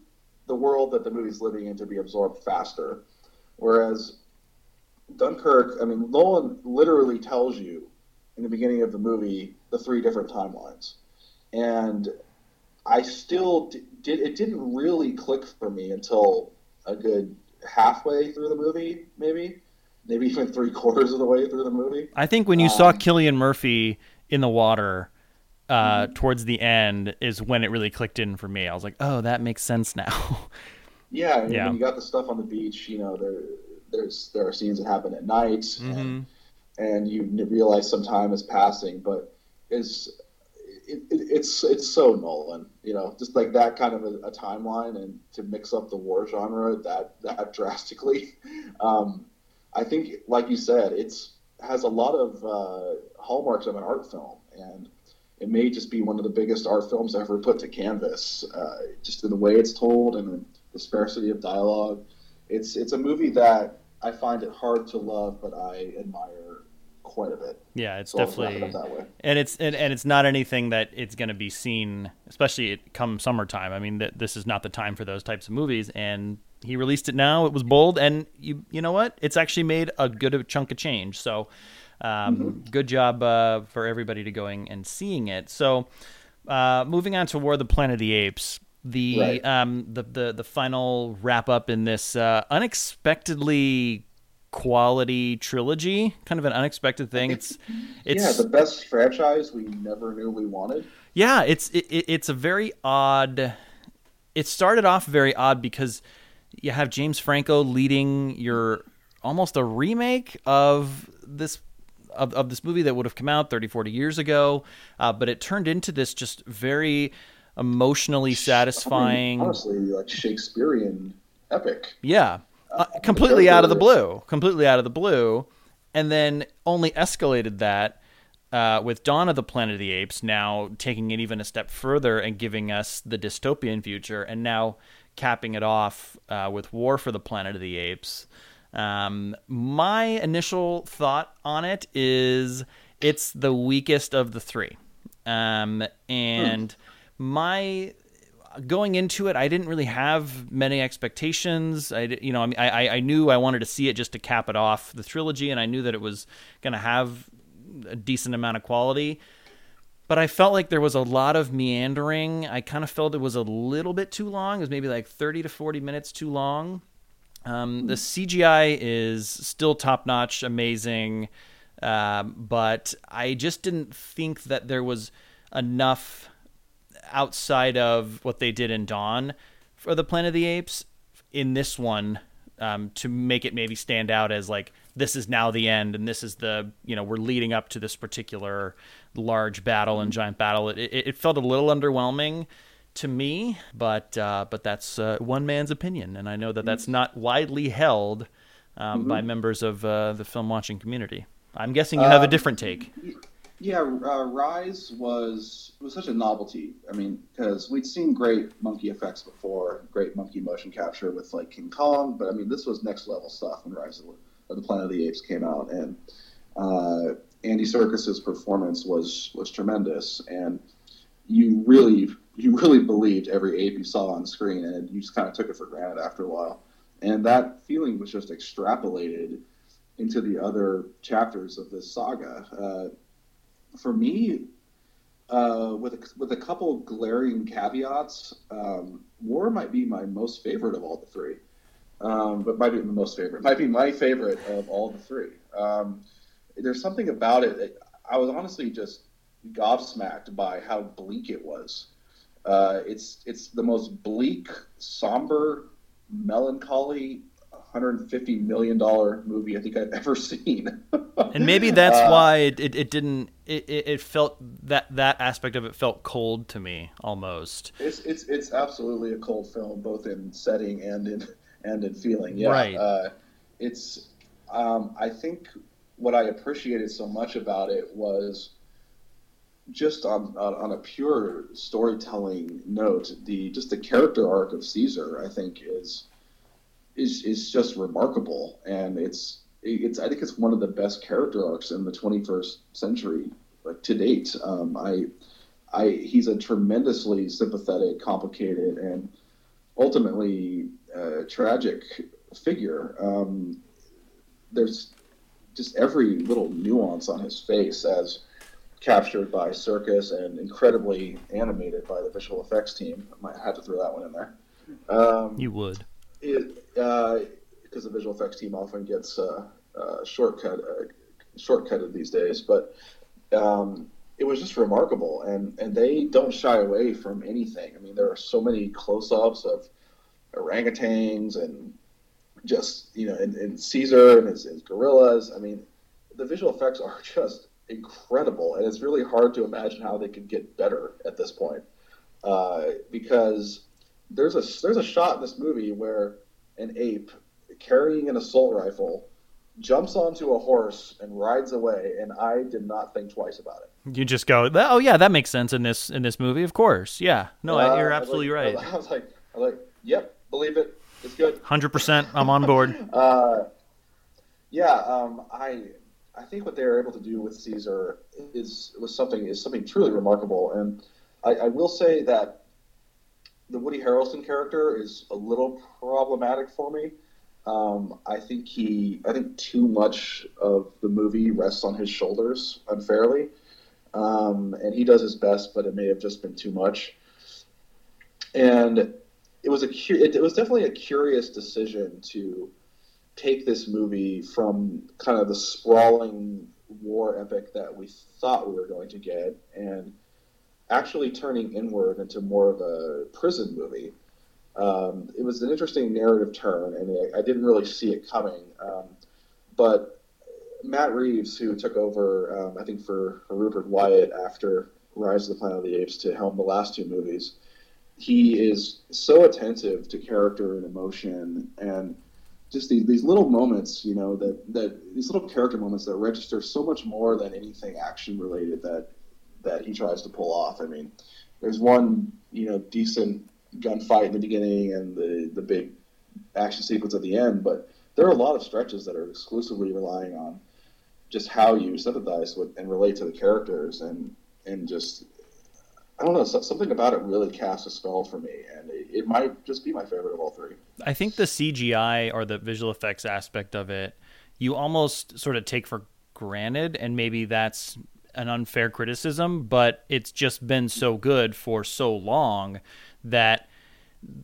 the world that the movie's living in to be absorbed faster. Whereas Dunkirk, I mean, Nolan literally tells you in the beginning of the movie the three different timelines, and I still did. It didn't really click for me until a good halfway through the movie, maybe, maybe even three quarters of the way through the movie. I think when you saw Um, Cillian Murphy in the water, uh, towards the end is when it really clicked in for me. I was like, oh, that makes sense now. Yeah, and Yeah. when you got the stuff on the beach, you know, there there's there are scenes that happen at night, Mm-hmm. and, and you realize some time is passing, but it's it, it, it's it's so Nolan, you know, just like that kind of a, a timeline, and to mix up the war genre that that drastically. Um, I think, like you said, it's has a lot of uh, hallmarks of an art film, and it may just be one of the biggest art films ever put to canvas, uh, just in the way it's told and the sparsity of dialogue. It's it's a movie that I find it hard to love, but I admire quite a bit. yeah, it's So it definitely that way. and it's and, and it's not anything that it's going to be seen, especially it come summertime. I mean, th- this is not the time for those types of movies, and he released it now. It was bold, and you you know what? It's actually made a good chunk of change. So, um, good job uh, for everybody to going and seeing it. So, uh, moving on to War of the Planet of the Apes. The Right. um the, the the final wrap up in this uh, unexpectedly quality trilogy, kind of an unexpected thing. It's it's yeah, the best franchise we never knew we wanted. yeah, it's it, it- it's a very odd. It started off very odd because you have James Franco leading your almost a remake of this of, of this movie that would have come out 30 40 years ago uh, but it turned into this just very emotionally satisfying honestly, like Shakespearean epic. yeah, uh, completely out of the blue, completely out of the blue, and then only escalated that uh, with Dawn of the Planet of the Apes. Now taking it even a step further and giving us the dystopian future, and now capping it off uh, with War for the Planet of the Apes. Um, my initial thought on it is it's the weakest of the three, um, and my going into it, I didn't really have many expectations. I, you know, I, mean, I, I knew I wanted to see it just to cap it off the trilogy, and I knew that it was going to have a decent amount of quality. But I felt like there was a lot of meandering. I kind of felt it was a little bit too long. It was maybe like 30 to 40 minutes too long. Um, the CGI is still top notch, amazing, um, but I just didn't think that there was enough outside of what they did in Dawn for the Planet of the Apes in this one um, to make it maybe stand out as like this is now the end and this is the you know we're leading up to this particular large battle and giant battle. It, it, it felt a little underwhelming to me, but uh, but that's uh, one man's opinion, and I know that that's not widely held um, by members of uh, the film watching community. I'm guessing you have a Um, different take. Yeah, uh, Rise was was such a novelty. I mean, because we'd seen great monkey effects before, great monkey motion capture with like King Kong, but I mean, this was next level stuff when Rise of the, Planet of the Apes came out, and uh, Andy Serkis's performance was was tremendous, and you really you really believed every ape you saw on screen, and you just kind of took it for granted after a while, and that feeling was just extrapolated into the other chapters of this saga. Uh, for me, uh, with a, with a couple glaring caveats, um, War might be my most favorite of all the three. Um, but might be the most favorite. Might be my favorite of all the three. Um, there's something about it that I was honestly just gobsmacked by how bleak it was. Uh, it's it's the most bleak, somber, melancholy, 150 million dollar movie I think I've ever seen. and maybe that's Uh, why it, it, it didn't it, it, it felt that that aspect of it felt cold to me almost It's it's it's absolutely a cold film, both in setting and in and in feeling. Yeah, Right. Uh, it's um, I think what I appreciated so much about it was just on, on on a pure storytelling note, the just the character arc of Caesar, I think is is is just remarkable, and it's it's I think it's one of the best character arcs in the 21st century, like to date. Um, I I he's a tremendously sympathetic, complicated, and ultimately uh, tragic figure. Um, there's just every little nuance on his face as captured by Serkis and incredibly animated by the visual effects team. I might have to throw that one in there. Um, you would it, uh, because the visual effects team often gets uh, uh, shortcut uh, shortcutted these days. But um, it was just remarkable, and and they don't shy away from anything. I mean, there are so many close-ups of orangutans and just you know, and, and Caesar and his, his gorillas. I mean, the visual effects are just incredible, and it's really hard to imagine how they could get better at this point. Uh, because there's a there's a shot in this movie where an ape carrying an assault rifle jumps onto a horse and rides away, and I did not think twice about it. You just go, oh yeah, that makes sense in this in this movie. Of course, yeah. No, Uh, you're I absolutely like- right. I was like, I was like, yep, believe it, it's good. Hundred percent, I'm on board. Uh, yeah, um, I I think what they were able to do with Caesar is was something is something truly remarkable, and I, I will say that the Woody Harrelson character is a little problematic for me. Um, I think he I think too much of the movie rests on his shoulders unfairly, um, and he does his best, but it may have just been too much. And it was a, it, it was definitely a curious decision to take this movie from kind of the sprawling war epic that we thought we were going to get and actually turning inward into more of a prison movie. Um, it was an interesting narrative turn, and I, I didn't really see it coming. Um, but Matt Reeves, who took over, um, I think, for, for Rupert Wyatt after Rise of the Planet of the Apes to helm the last two movies, he is so attentive to character and emotion and just these, these little moments, you know, that, that these little character moments that register so much more than anything action related that that he tries to pull off. I mean, there's one, you know, decent gunfight in the beginning and the the big action sequence at the end, but there are a lot of stretches that are exclusively relying on just how you sympathize with and relate to the characters and and just I don't know something about it really casts a spell for me, and it, it might just be my favorite of all three. I think the CGI or the visual effects aspect of it, you almost sort of take for granted, and maybe that's an unfair criticism, but it's just been so good for so long that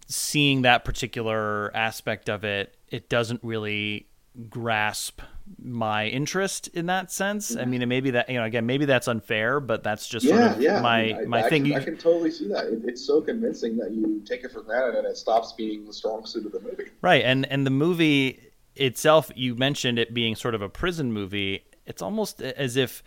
seeing that particular aspect of it, it doesn't really grasp my interest in that sense. I mm-hmm. mean, and maybe that you know, again, maybe that's unfair, but that's just yeah, sort of yeah. my I mean, I, my I thing. Can, You- I can totally see that. It, it's so convincing that you take it for granted, and it stops being the strong suit of the movie. Right, and and the movie itself, you mentioned it being sort of a prison movie. It's almost as if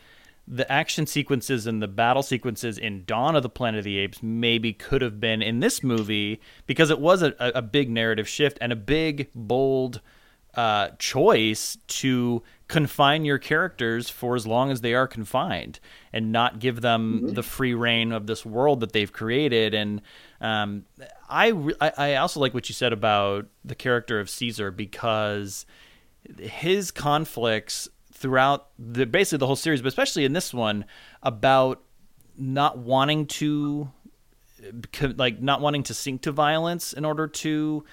the action sequences and the battle sequences in Dawn of the Planet of the Apes maybe could have been in this movie because it was a, a big narrative shift and a big bold uh, choice to confine your characters for as long as they are confined and not give them the free reign of this world that they've created. And um, I, re- I I also like what you said about the character of Caesar because his conflicts throughout the basically the whole series, but especially in this one, about not wanting to like not wanting to sink to violence in order to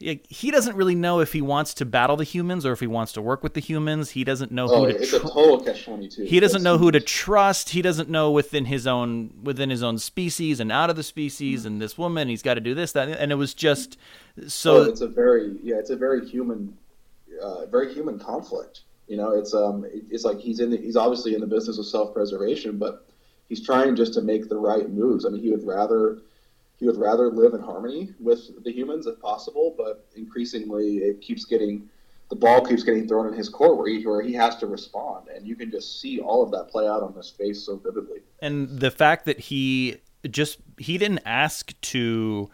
he doesn't really know if he wants to battle the humans or if he wants to work with the humans. He doesn't know Oh, who to it's tr- a total catch twenty two. he doesn't know who to trust. He doesn't know within his own within his own species and out of the species and this woman. He's got to do this that and it was just so So it's a very yeah, it's a very human, uh, very human conflict. You know, it's um, it's like he's in the, he's obviously in the business of self preservation, but he's trying just to make the right moves. I mean, he would rather he would rather live in harmony with the humans if possible, but increasingly it keeps getting the ball keeps getting thrown in his court where he where he has to respond, and you can just see all of that play out on his face so vividly. and the fact that he just he didn't ask to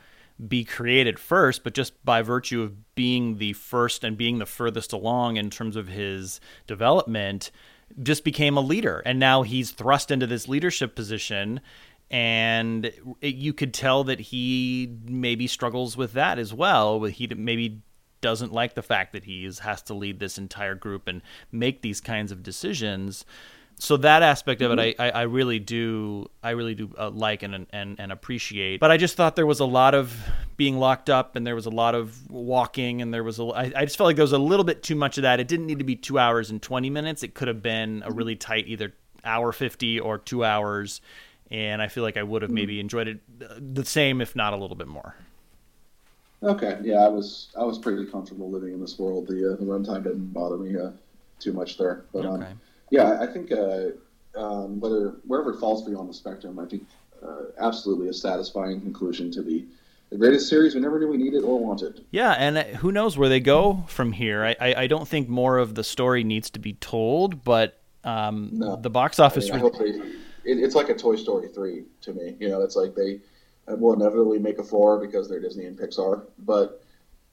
be created first but just by virtue of being the first and being the furthest along in terms of his development just became a leader. And now he's thrust into this leadership position and it, you could tell that he maybe struggles with that as well he maybe doesn't like the fact that he is, has to lead this entire group and make these kinds of decisions so that aspect of it I, I, I really do i really do uh, like and, and and appreciate. But i just thought there was a lot of being locked up and there was a lot of walking and there was a i, I just felt like there was a little bit too much of that. It didn't need to be two hours and 20 minutes. It could have been a really tight either hour 50 or two hours. And i feel like i would have maybe enjoyed it uh, the same if not a little bit more. Okay, yeah, I was I was pretty comfortable living in this world. The uh, the runtime didn't bother me uh, too much there, but um, Okay. Yeah, I think uh, um, whether wherever it falls for you on the spectrum, I think uh, absolutely a satisfying conclusion to the the greatest series we never knew we needed it or wanted. Yeah, and uh, who knows where they go from here? I, I, I don't think more of the story needs to be told, but um, No. the box I, office. mean, I hope they. It, it's like a Toy Story three to me. You know, it's like they uh, will inevitably make a four because they're Disney and Pixar, but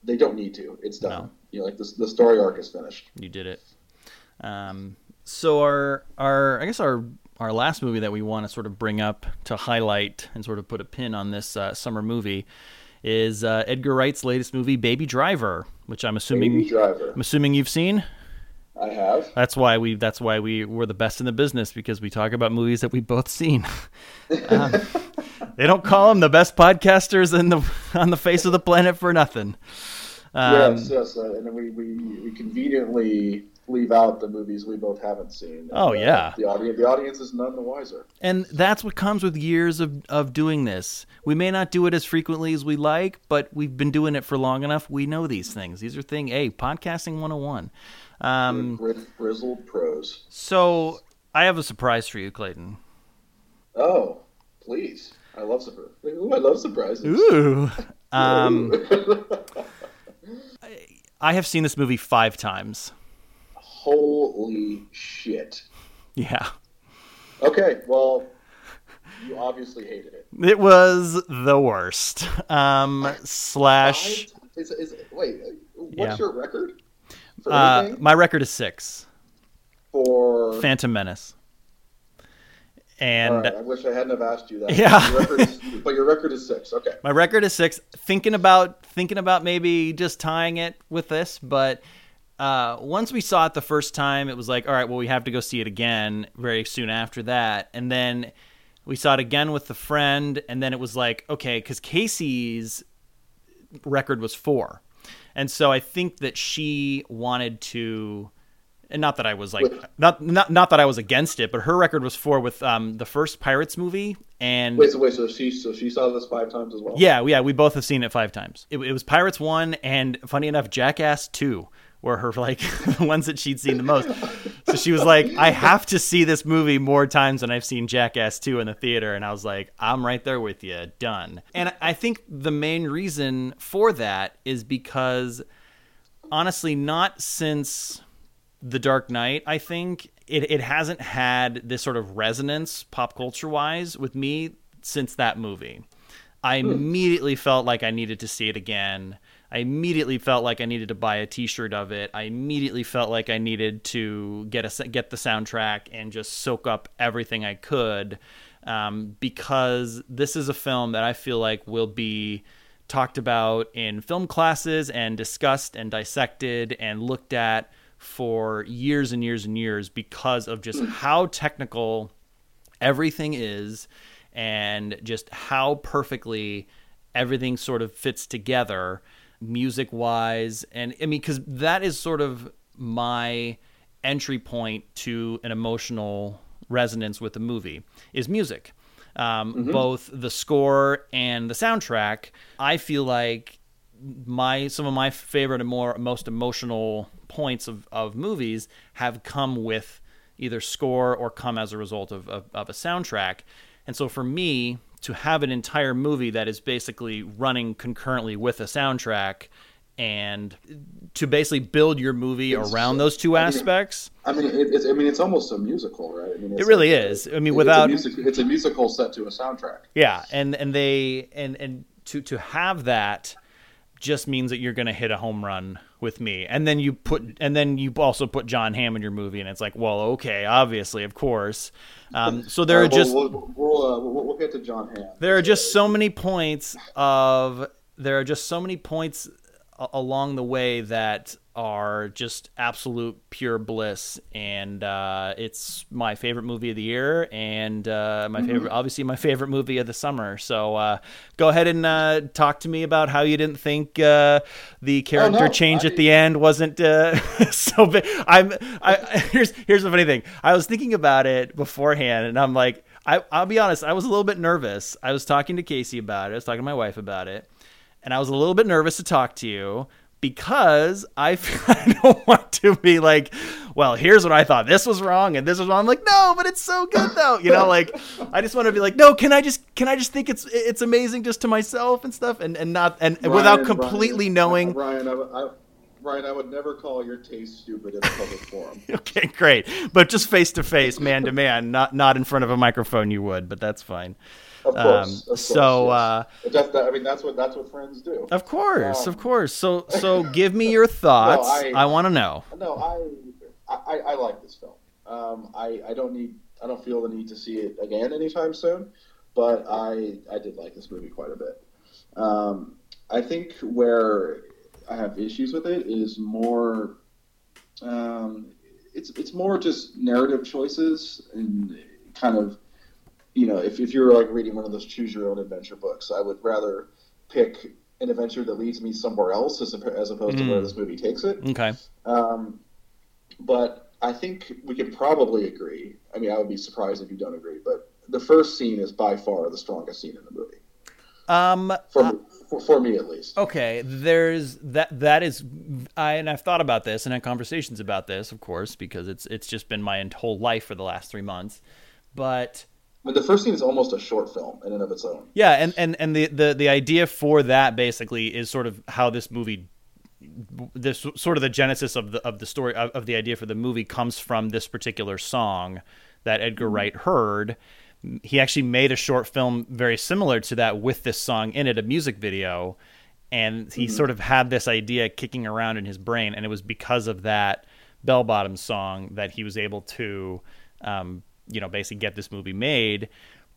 they don't need to. It's done. No. You know, like this, the story arc is finished. You did it. Um, so our our I guess our our last movie that we want to sort of bring up to highlight and sort of put a pin on this uh, summer movie is uh, Edgar Wright's latest movie, Baby Driver, which I'm assuming. I'm assuming you've seen. I have. That's why we that's why we we're the best in the business because we talk about movies that we've both seen. Um, they don't call them the best podcasters in the on the face of the planet for nothing. Um, yes, yes, uh, and we, we, we conveniently leave out the movies we both haven't seen. Oh, Uh, yeah. the audience the audience is none the wiser. And that's what comes with years of, of doing this. We may not do it as frequently as we like, but we've been doing it for long enough. We know these things. These are thing a podcasting 101. Um, Gri- grizzled pros. so I have a surprise for you, Clayton. Oh, please! I love surprises. Ooh, I love surprises. Ooh. Um. I have seen this movie five times. Holy shit! Yeah. Okay, well, you obviously hated it. It was the worst. Um, slash, Is, is, wait, what's Yeah. your record uh, my record is six. for Phantom Menace. And right, I wish I hadn't have asked you that. Yeah. Your is, but your record is six. Okay. My record is six. Thinking about thinking about maybe just tying it with this, but uh, once we saw it the first time, it was like, all right, well, we have to go see it again very soon after that, and then we saw it again with the friend, and then it was like, okay, because Casey's record was four, and so I think that she wanted to. And not that I was like not not not that I was against it, but her record was four with um, the first Pirates movie, and Wait, so wait, so she so she saw this five times as well. yeah, yeah, we both have seen it five times. It, it was Pirates one, and funny enough, Jackass two were her like the ones that she'd seen the most. So she was like, "I have to see this movie more times than I've seen Jackass two in the theater," and I was like, "I'm right there with you, done." And I think the main reason for that is because honestly, not since the Dark Knight, I think it, it hasn't had this sort of resonance pop culture wise with me since that movie. I hmm. immediately felt like I needed to see it again. I immediately felt like I needed to buy a T-shirt of it. I immediately felt like I needed to get a get the soundtrack and just soak up everything I could, um, because this is a film that I feel like will be talked about in film classes and discussed and dissected and looked at for years and years and years because of just how technical everything is and just how perfectly everything sort of fits together music wise and i mean because that is sort of my entry point to an emotional resonance with the movie is music um, both the score and the soundtrack i feel like my some of my favorite and more most emotional points of, of movies have come with either score or come as a result of, of, of a soundtrack. And so for me, to have an entire movie that is basically running concurrently with a soundtrack and to basically build your movie It's- around those two I mean, aspects. I mean, it, it's I mean, it's almost a musical, right? I mean, It really like is. I mean, it's without- a music, it's a musical set to a soundtrack. Yeah, and and they and and to to have that just means that you're going to hit a home run with me. And then you put and then you also put Jon Hamm in your movie and it's like, well, okay, obviously, of course. Um, so there Uh, are just we'll, we'll, we'll, uh, we'll, get to Jon Hamm. there are just so many points of there are just so many points along the way that are just absolute pure bliss. And uh, it's my favorite movie of the year and uh, my favorite obviously my favorite movie of the summer. So uh, go ahead and uh, talk to me about how you didn't think uh, the character no, change I- at the end wasn't uh, so big. I'm I, here's here's the funny thing. I was thinking about it beforehand and i'm like I, i'll be honest i was a little bit nervous. I was talking to casey about it. I was talking to my wife about it and I was a little bit nervous to talk to you because I, I don't want to be like, well, here's what I thought. This was wrong, and this was wrong. I'm like, no, but it's so good though. You know, like I just want to be like, no, can I just can I just think it's it's amazing just to myself and stuff, and and not and Ryan, without completely Ryan, knowing. Ryan, I, I, Ryan, I would never call your taste stupid in a public forum. Okay, great, but just face to face, man to man, not not in front of a microphone. You would, but that's fine. Of course. Um, of course so, yes. uh, But that, I mean, that's what that's what friends do. Of course, Um, of course. So so give me your thoughts. I- I, want to know. No, I, I I like this film. Um, I I don't need I don't feel the need to see it again anytime soon, but I I did like this movie quite a bit. Um, I think where I have issues with it is more. Um, it's it's more just narrative choices and kind of, you know, if if you're like reading one of those choose your own adventure books, I would rather pick an adventure that leads me somewhere else as, as opposed to where Mm. this movie takes it. Okay. Um, but I think we could probably agree. I mean, I would be surprised if you don't agree, but the first scene is by far the strongest scene in the movie Um. for, uh, for, for me at least. okay. There's that. That is. I and I've thought about this and had conversations about this, of course, because it's it's just been my whole life for the last three months. But The first scene is almost a short film in and of its own. yeah, and and and the the the idea for that basically is sort of how this movie. This sort of the genesis of the of the story of, of the idea for the movie comes from this particular song that Edgar Wright heard. He actually made a short film very similar to that with this song in it, a music video, and he sort of had this idea kicking around in his brain, and it was because of that bell bottom song that he was able to, um, you know, basically get this movie made.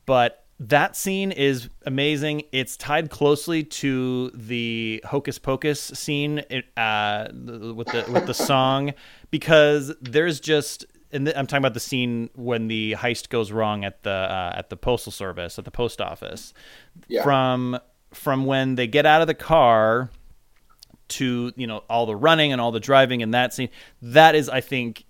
But that scene is amazing. It's tied closely to the Hocus Pocus scene uh, with the with the song because there's just and I'm talking about the scene when the heist goes wrong at the uh, at the postal service at the post office. Yeah. From from when they get out of the car to you know all the running and all the driving in that scene. That is, I think,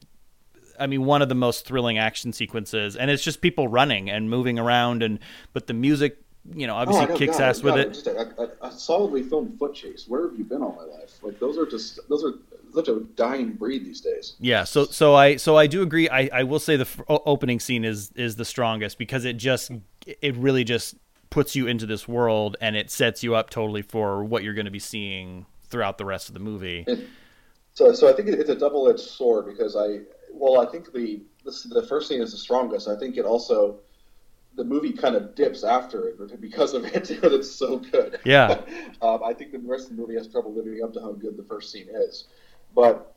I mean, one of the most thrilling action sequences, and it's just people running and moving around, and but the music, you know, obviously Oh, kicks God, ass with God, it. Just a, a, a solidly filmed foot chase. Where have you been all my life? Like those are just those are such a dying breed these days. Yeah, so so I so I do agree. I, I will say the f- opening scene is is the strongest because it just it really just puts you into this world and it sets you up totally for what you're going to be seeing throughout the rest of the movie. It, so, so I think it's a double-edged sword because I, well, I think the this, the first scene is the strongest. I think it also, the movie kind of dips after it because of it, but it's so good. Yeah. um, I think the rest of the movie has trouble living up to how good the first scene is, but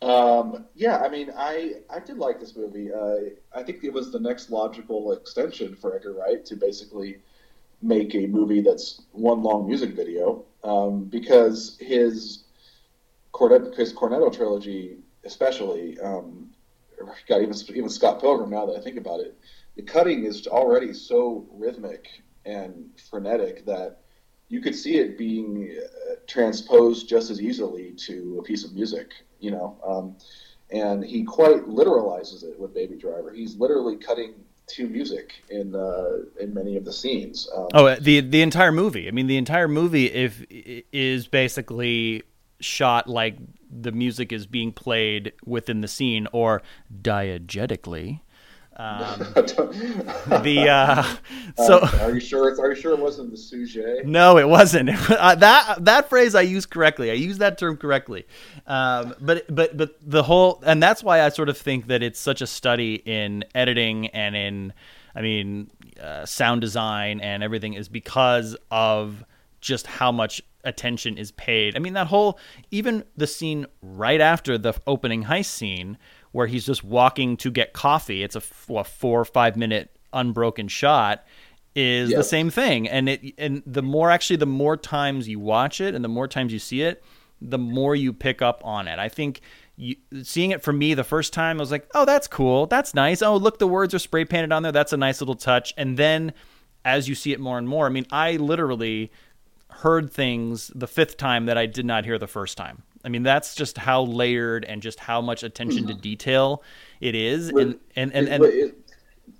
um, yeah, I mean, I I did like this movie. Uh, I think it was the next logical extension for Edgar Wright to basically make a movie that's one long music video um, because his Cornet, his Cornetto trilogy, especially, um, even even Scott Pilgrim. Now that I think about it, the cutting is already so rhythmic and frenetic that you could see it being uh, transposed just as easily to a piece of music. You know, um, and he quite literalizes it with Baby Driver. He's literally cutting to music in uh, in many of the scenes. Um, Oh, the the entire movie. I mean, the entire movie if is basically shot like the music is being played within the scene or diegetically. Um, the uh, so Um, are you sure? It's, are you sure it wasn't the sujet? no, it wasn't. Uh, that that phrase I used correctly. I used that term correctly. Um, but but but the whole and that's why I sort of think that it's such a study in editing and in I mean uh, sound design and everything is because of just how much attention is paid. I mean that whole even the scene right after the opening heist scene where he's just walking to get coffee. It's a, four or five minute unbroken shot is Yeah. the same thing and it and the more actually the more times you watch it and the more times you see it the more you pick up on it i think you, seeing it for me the first time i was like oh that's cool that's nice oh look the words are spray painted on there that's a nice little touch and then as you see it more and more i mean i literally heard things the fifth time that i did not hear the first time i mean that's just how layered and just how much attention to detail it is and and and, and it-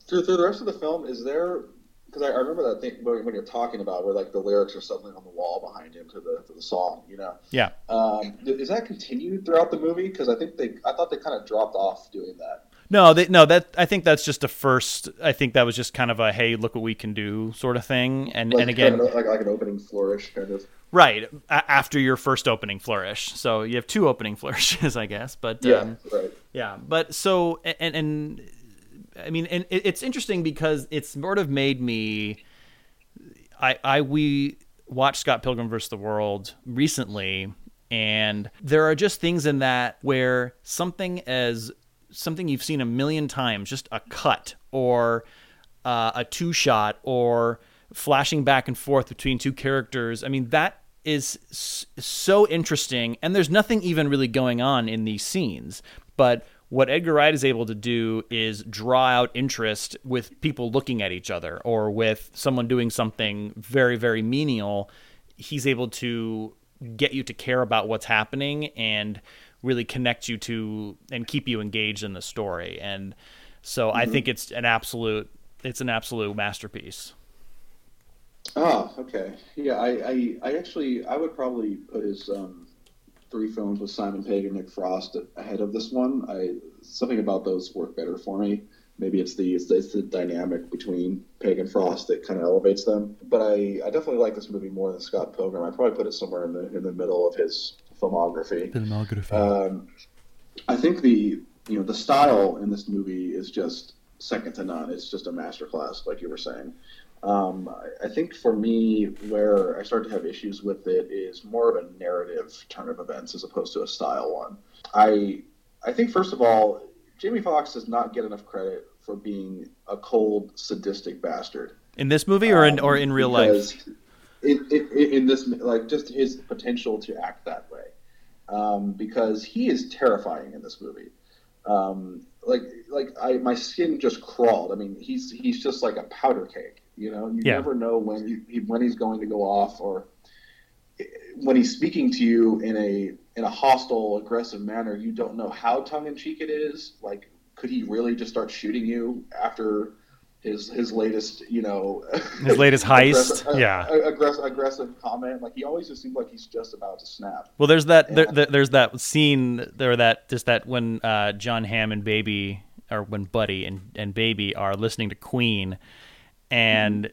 through, through the rest of the film, is there because I, I remember that thing when, when you're talking about where like the lyrics are suddenly on the wall behind him to the to the song, you know. Yeah. Um, is that continued throughout the movie? Because I think they, I thought they kind of dropped off doing that. No, they, no. That I think that's just a first. I think that was just kind of a hey, look what we can do sort of thing. And Like, and again, kind of like like an opening flourish, kind of. right a- after your first opening flourish. So you have two opening flourishes, I guess. But Yeah, um, right. Yeah, but so and and I mean, and it- it's interesting because it's sort of made me. I I we watched Scott Pilgrim vs. the World recently, and there are just things in that where something as something you've seen a million times, just a cut or uh, a two shot or flashing back and forth between two characters. I mean, that is so interesting, and there's nothing even really going on in these scenes. But what Edgar Wright is able to do is draw out interest with people looking at each other or with someone doing something very, very menial. He's able to get you to care about what's happening and really connect you to and keep you engaged in the story. And so I think it's an absolute it's an absolute masterpiece. Oh, okay. Yeah, I, I, I actually, I would probably put his um, three films with Simon Pegg and Nick Frost ahead of this one. I something about those work better for me. Maybe it's the it's, it's the dynamic between Pegg and Frost that kind of elevates them. But I, I definitely like this movie more than Scott Pilgrim. I'd probably put it somewhere in the in the middle of his filmography. Filmography. Um, I think the you know the style in this movie is just second to none. It's just a masterclass, like you were saying. Um, I, I think for me, where I start to have issues with it is more of a narrative turn of events as opposed to a style one. I I think first of all, Jamie Foxx does not get enough credit for being a cold, sadistic bastard in this movie or in um, or in real life? because In, in, in this, like, just his potential to act that way, um, because he is terrifying in this movie. Um, like, like I, my skin just crawled. I mean, he's he's just like a powder cake. You know, you Yeah. never know when he, he when he's going to go off or when he's speaking to you in a in a hostile, aggressive manner. You don't know how tongue in cheek it is. Like, could he really just start shooting you after? His, his latest, you know, His latest heist? aggressive, Yeah. aggressive, aggressive comment. Like he always just seems like he's just about to snap. Well, there's that there, Yeah. there, there's that scene there that just that when uh, Jon Hamm and Baby or when Buddy and, and Baby are listening to Queen and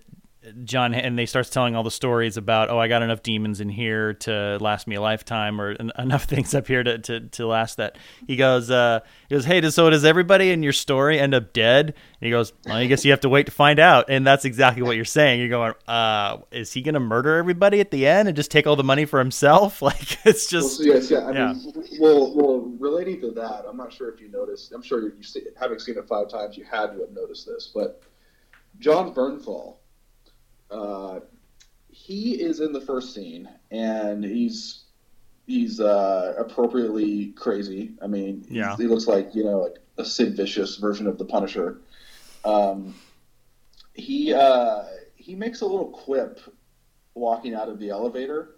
John and they starts telling all the stories about oh I got enough demons in here to last me a lifetime or en- enough things up here to, to, to last that he goes uh he goes hey does, so does everybody in your story end up dead and he goes well, I guess you have to wait to find out and that's exactly what you're saying you're going uh is he gonna murder everybody at the end and just take all the money for himself like it's Well, just so yes, yeah. I yeah. mean, well, well, relating to that, I'm not sure if you noticed. I'm sure you, you see, having seen it five times, you had to have noticed this. But Jon Bernthal, uh, he is in the first scene, and he's he's uh, appropriately crazy. I mean, Yeah. he looks like you know like a Sid Vicious version of the Punisher. Um, he uh, he makes a little quip walking out of the elevator,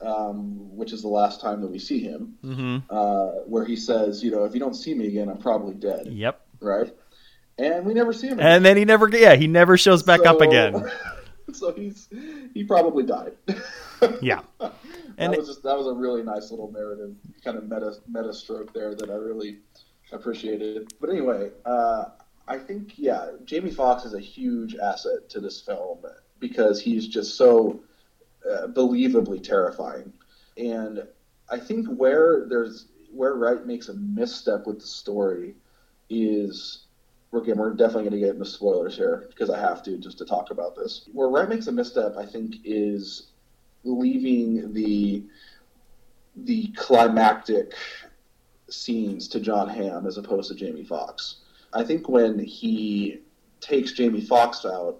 um, which is the last time that we see him, hmm uh, where he says, you know, if you don't see me again, I'm probably dead, Yep. right? And we never see him. again. And then he never, yeah, he never shows back up again. so he's he probably died. Yeah. that And- was just that was a really nice little narrative kind of meta meta stroke there that I really appreciated. But anyway, uh, I think yeah, Jamie Foxx is a huge asset to this film because he's just so uh, believably terrifying, and I think where there's where Wright makes a misstep with the story is. Again, we're definitely going to get into spoilers here because I have to just to talk about this. Where Wright makes a misstep, I think, is leaving the the climactic scenes to Jon Hamm as opposed to Jamie Foxx. I think when he takes Jamie Foxx out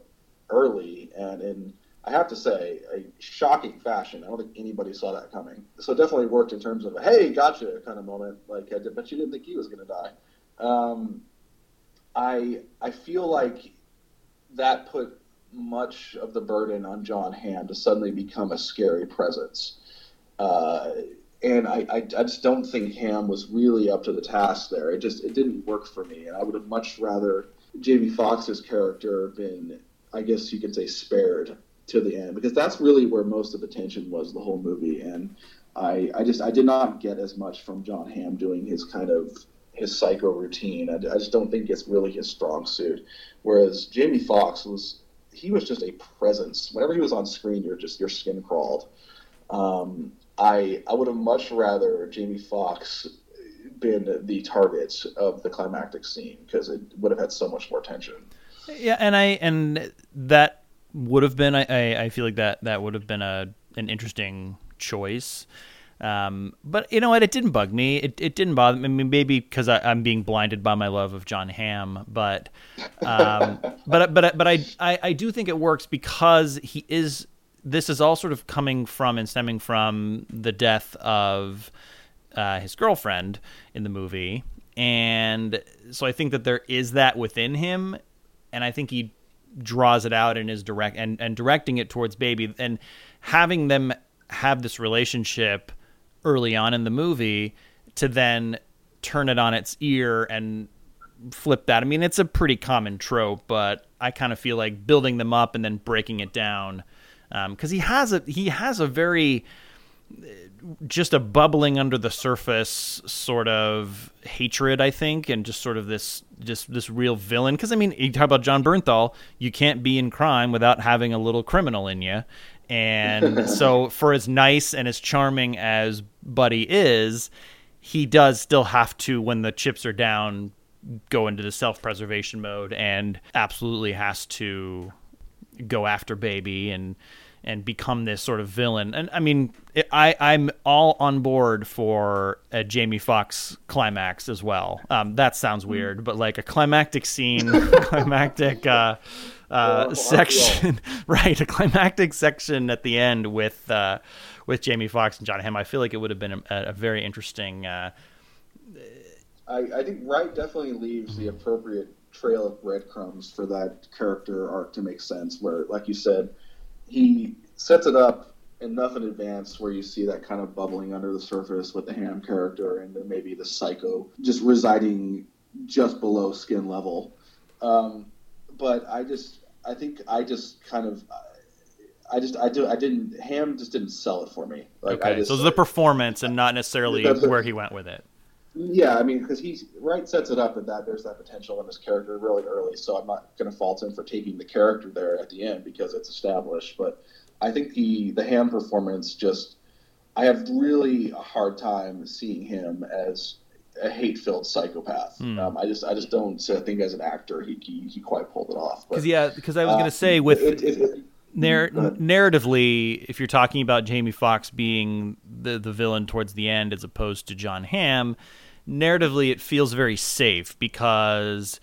early and in I have to say a shocking fashion. I don't think anybody saw that coming. So it definitely worked in terms of a hey, gotcha kind of moment. Like, I did, but you didn't think he was going to die. Um, I I feel like that put much of the burden on Jon Hamm to suddenly become a scary presence. Uh, and I, I, I just don't think Hamm was really up to the task there. It just it didn't work for me, and I would have much rather Jamie Foxx's character been I guess you could say, spared to the end because that's really where most of the tension was the whole movie, and I, I just I did not get as much from Jon Hamm doing his kind of his psycho routine. I, I just don't think it's really his strong suit. Whereas Jamie Foxx was he was just a presence. Whenever he was on screen, you're just your skin crawled. Um, I I would have much rather Jamie Foxx been the target of the climactic scene because it would have had so much more tension. Yeah, and I and that would have been I, I feel like that that would have been a an interesting choice. Um, but you know what? It didn't bug me. It, it didn't bother me. I mean, maybe because I'm being blinded by my love of Jon Hamm, but um, but but but I, I I do think it works because he is. This is all sort of coming from and stemming from the death of uh, his girlfriend in the movie, and so I think that there is that within him, and I think he draws it out in his direct and and directing it towards baby and having them have this relationship early on in the movie to then turn it on its ear and flip that. I mean, it's a pretty common trope, but I kind of feel like building them up and then breaking it down because um, he has a he has a very just a bubbling under the surface sort of hatred, I think, and just sort of this just this real villain. Because I mean, you talk about Jon Bernthal, you can't be in crime without having a little criminal in you, and so, for as nice and as charming as Buddy is, he does still have to, when the chips are down, go into the self preservation mode and absolutely has to go after Baby and and become this sort of villain. And I mean, I I'm all on board for a Jamie Foxx climax as well. Um, that sounds weird, but like a climactic scene, climactic. Uh, uh, section, right? A climactic section at the end with uh, with Jamie Foxx and Jon Hamm. I feel like it would have been a, a very interesting. Uh, I, I think Wright definitely leaves the appropriate trail of breadcrumbs for that character arc to make sense. Where, like you said, he sets it up enough in advance where you see that kind of bubbling under the surface with the Hamm character and then maybe the psycho just residing just below skin level. Um, but I just I think I just kind of I just I do I didn't Hamm just didn't sell it for me. Like, okay, just, so the performance and not necessarily where he went with it. Yeah, I mean, because he Wright sets it up that there's that potential in his character really early, so I'm not going to fault him for taking the character there at the end because it's established. But I think the the Hamm performance just I have really a hard time seeing him as a hate-filled psychopath. Mm. Um, I just I just don't think as an actor he he, he quite pulled it off. Because yeah, because I was going to say with. It, it, it, Narr- narratively, if you're talking about Jamie Foxx being the the villain towards the end as opposed to Jon Hamm, narratively it feels very safe because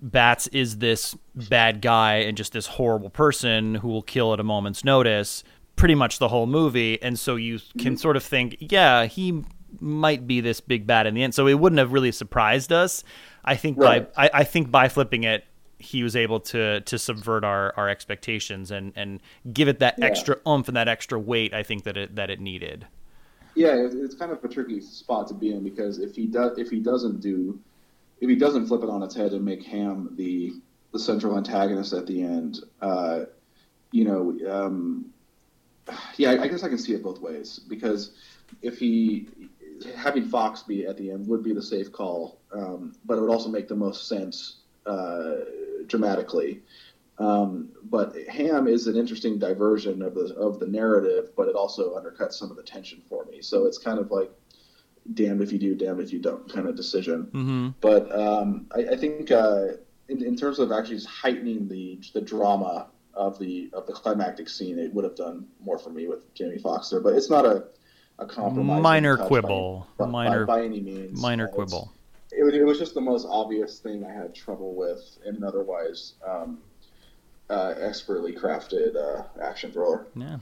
Bats is this bad guy and just this horrible person who will kill at a moment's notice pretty much the whole movie and so you can sort of think yeah he might be this big bad in the end. So it wouldn't have really surprised us. I think right. by I, I, think by flipping it, he was able to to subvert our, our expectations and, and give it that yeah. extra oomph and that extra weight. I think that it that it needed. Yeah, it's kind of a tricky spot to be in because if he does if he doesn't do if he doesn't flip it on its head and make Hamm the the central antagonist at the end, uh, you know, um, yeah, I guess I can see it both ways because if he having Foxx be at the end would be the safe call, um, but it would also make the most sense uh, dramatically. Um, but Hamm is an interesting diversion of the of the narrative, but it also undercuts some of the tension for me. So it's kind of like damned if you do, damned if you don't kind of decision. Mm-hmm. But um, I, I, think uh, in, in, terms of actually just heightening the the drama of the of the climactic scene, it would have done more for me with Jamie Foxx there. But it's not a a compromise. Minor quibble. By, minor by, by, any means. Minor uh, quibble. It, it, was just the most obvious thing I had trouble with in an otherwise um, uh, expertly crafted uh, action thriller. Yeah.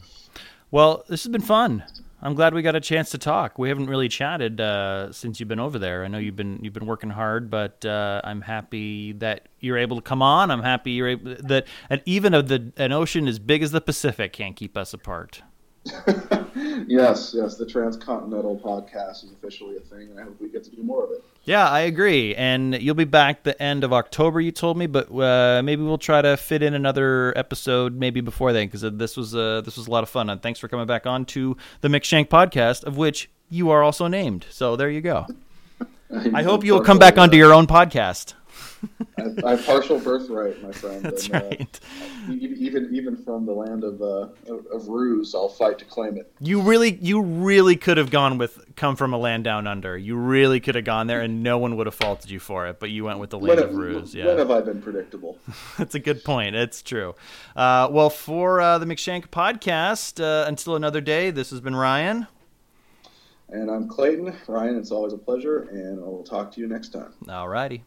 Well, this has been fun. I'm glad we got a chance to talk. We haven't really chatted uh, since you've been over there. I know you've been you've been working hard, but uh, I'm happy that you're able to come on. I'm happy you're able that and even of the an ocean as big as the Pacific can't keep us apart. yes, yes, the Transcontinental podcast is officially a thing, and I hope we get to do more of it. Yeah, I agree. And you'll be back the end of October, you told me, but uh, maybe we'll try to fit in another episode maybe before then because this was uh, this was a lot of fun. And thanks for coming back on to the McShank podcast, of which you are also named. So there you go. I hope you'll come back onto your own podcast. I, I have partial birthright, my friend. That's and, uh, right. even even from the land of uh, of, ruse, I'll fight to claim it. You really, you really could have gone with "Come from a Land Down Under." You really could have gone there, and no one would have faulted you for it. But you went with the When land have, of ruse. when Yeah, have I been predictable? that's a good point. It's true. Uh, well, for uh, the McShank podcast, uh, until another day. This has been Ryan. And I'm Clayton. Ryan, it's always a pleasure, and I will talk to you next time. All righty.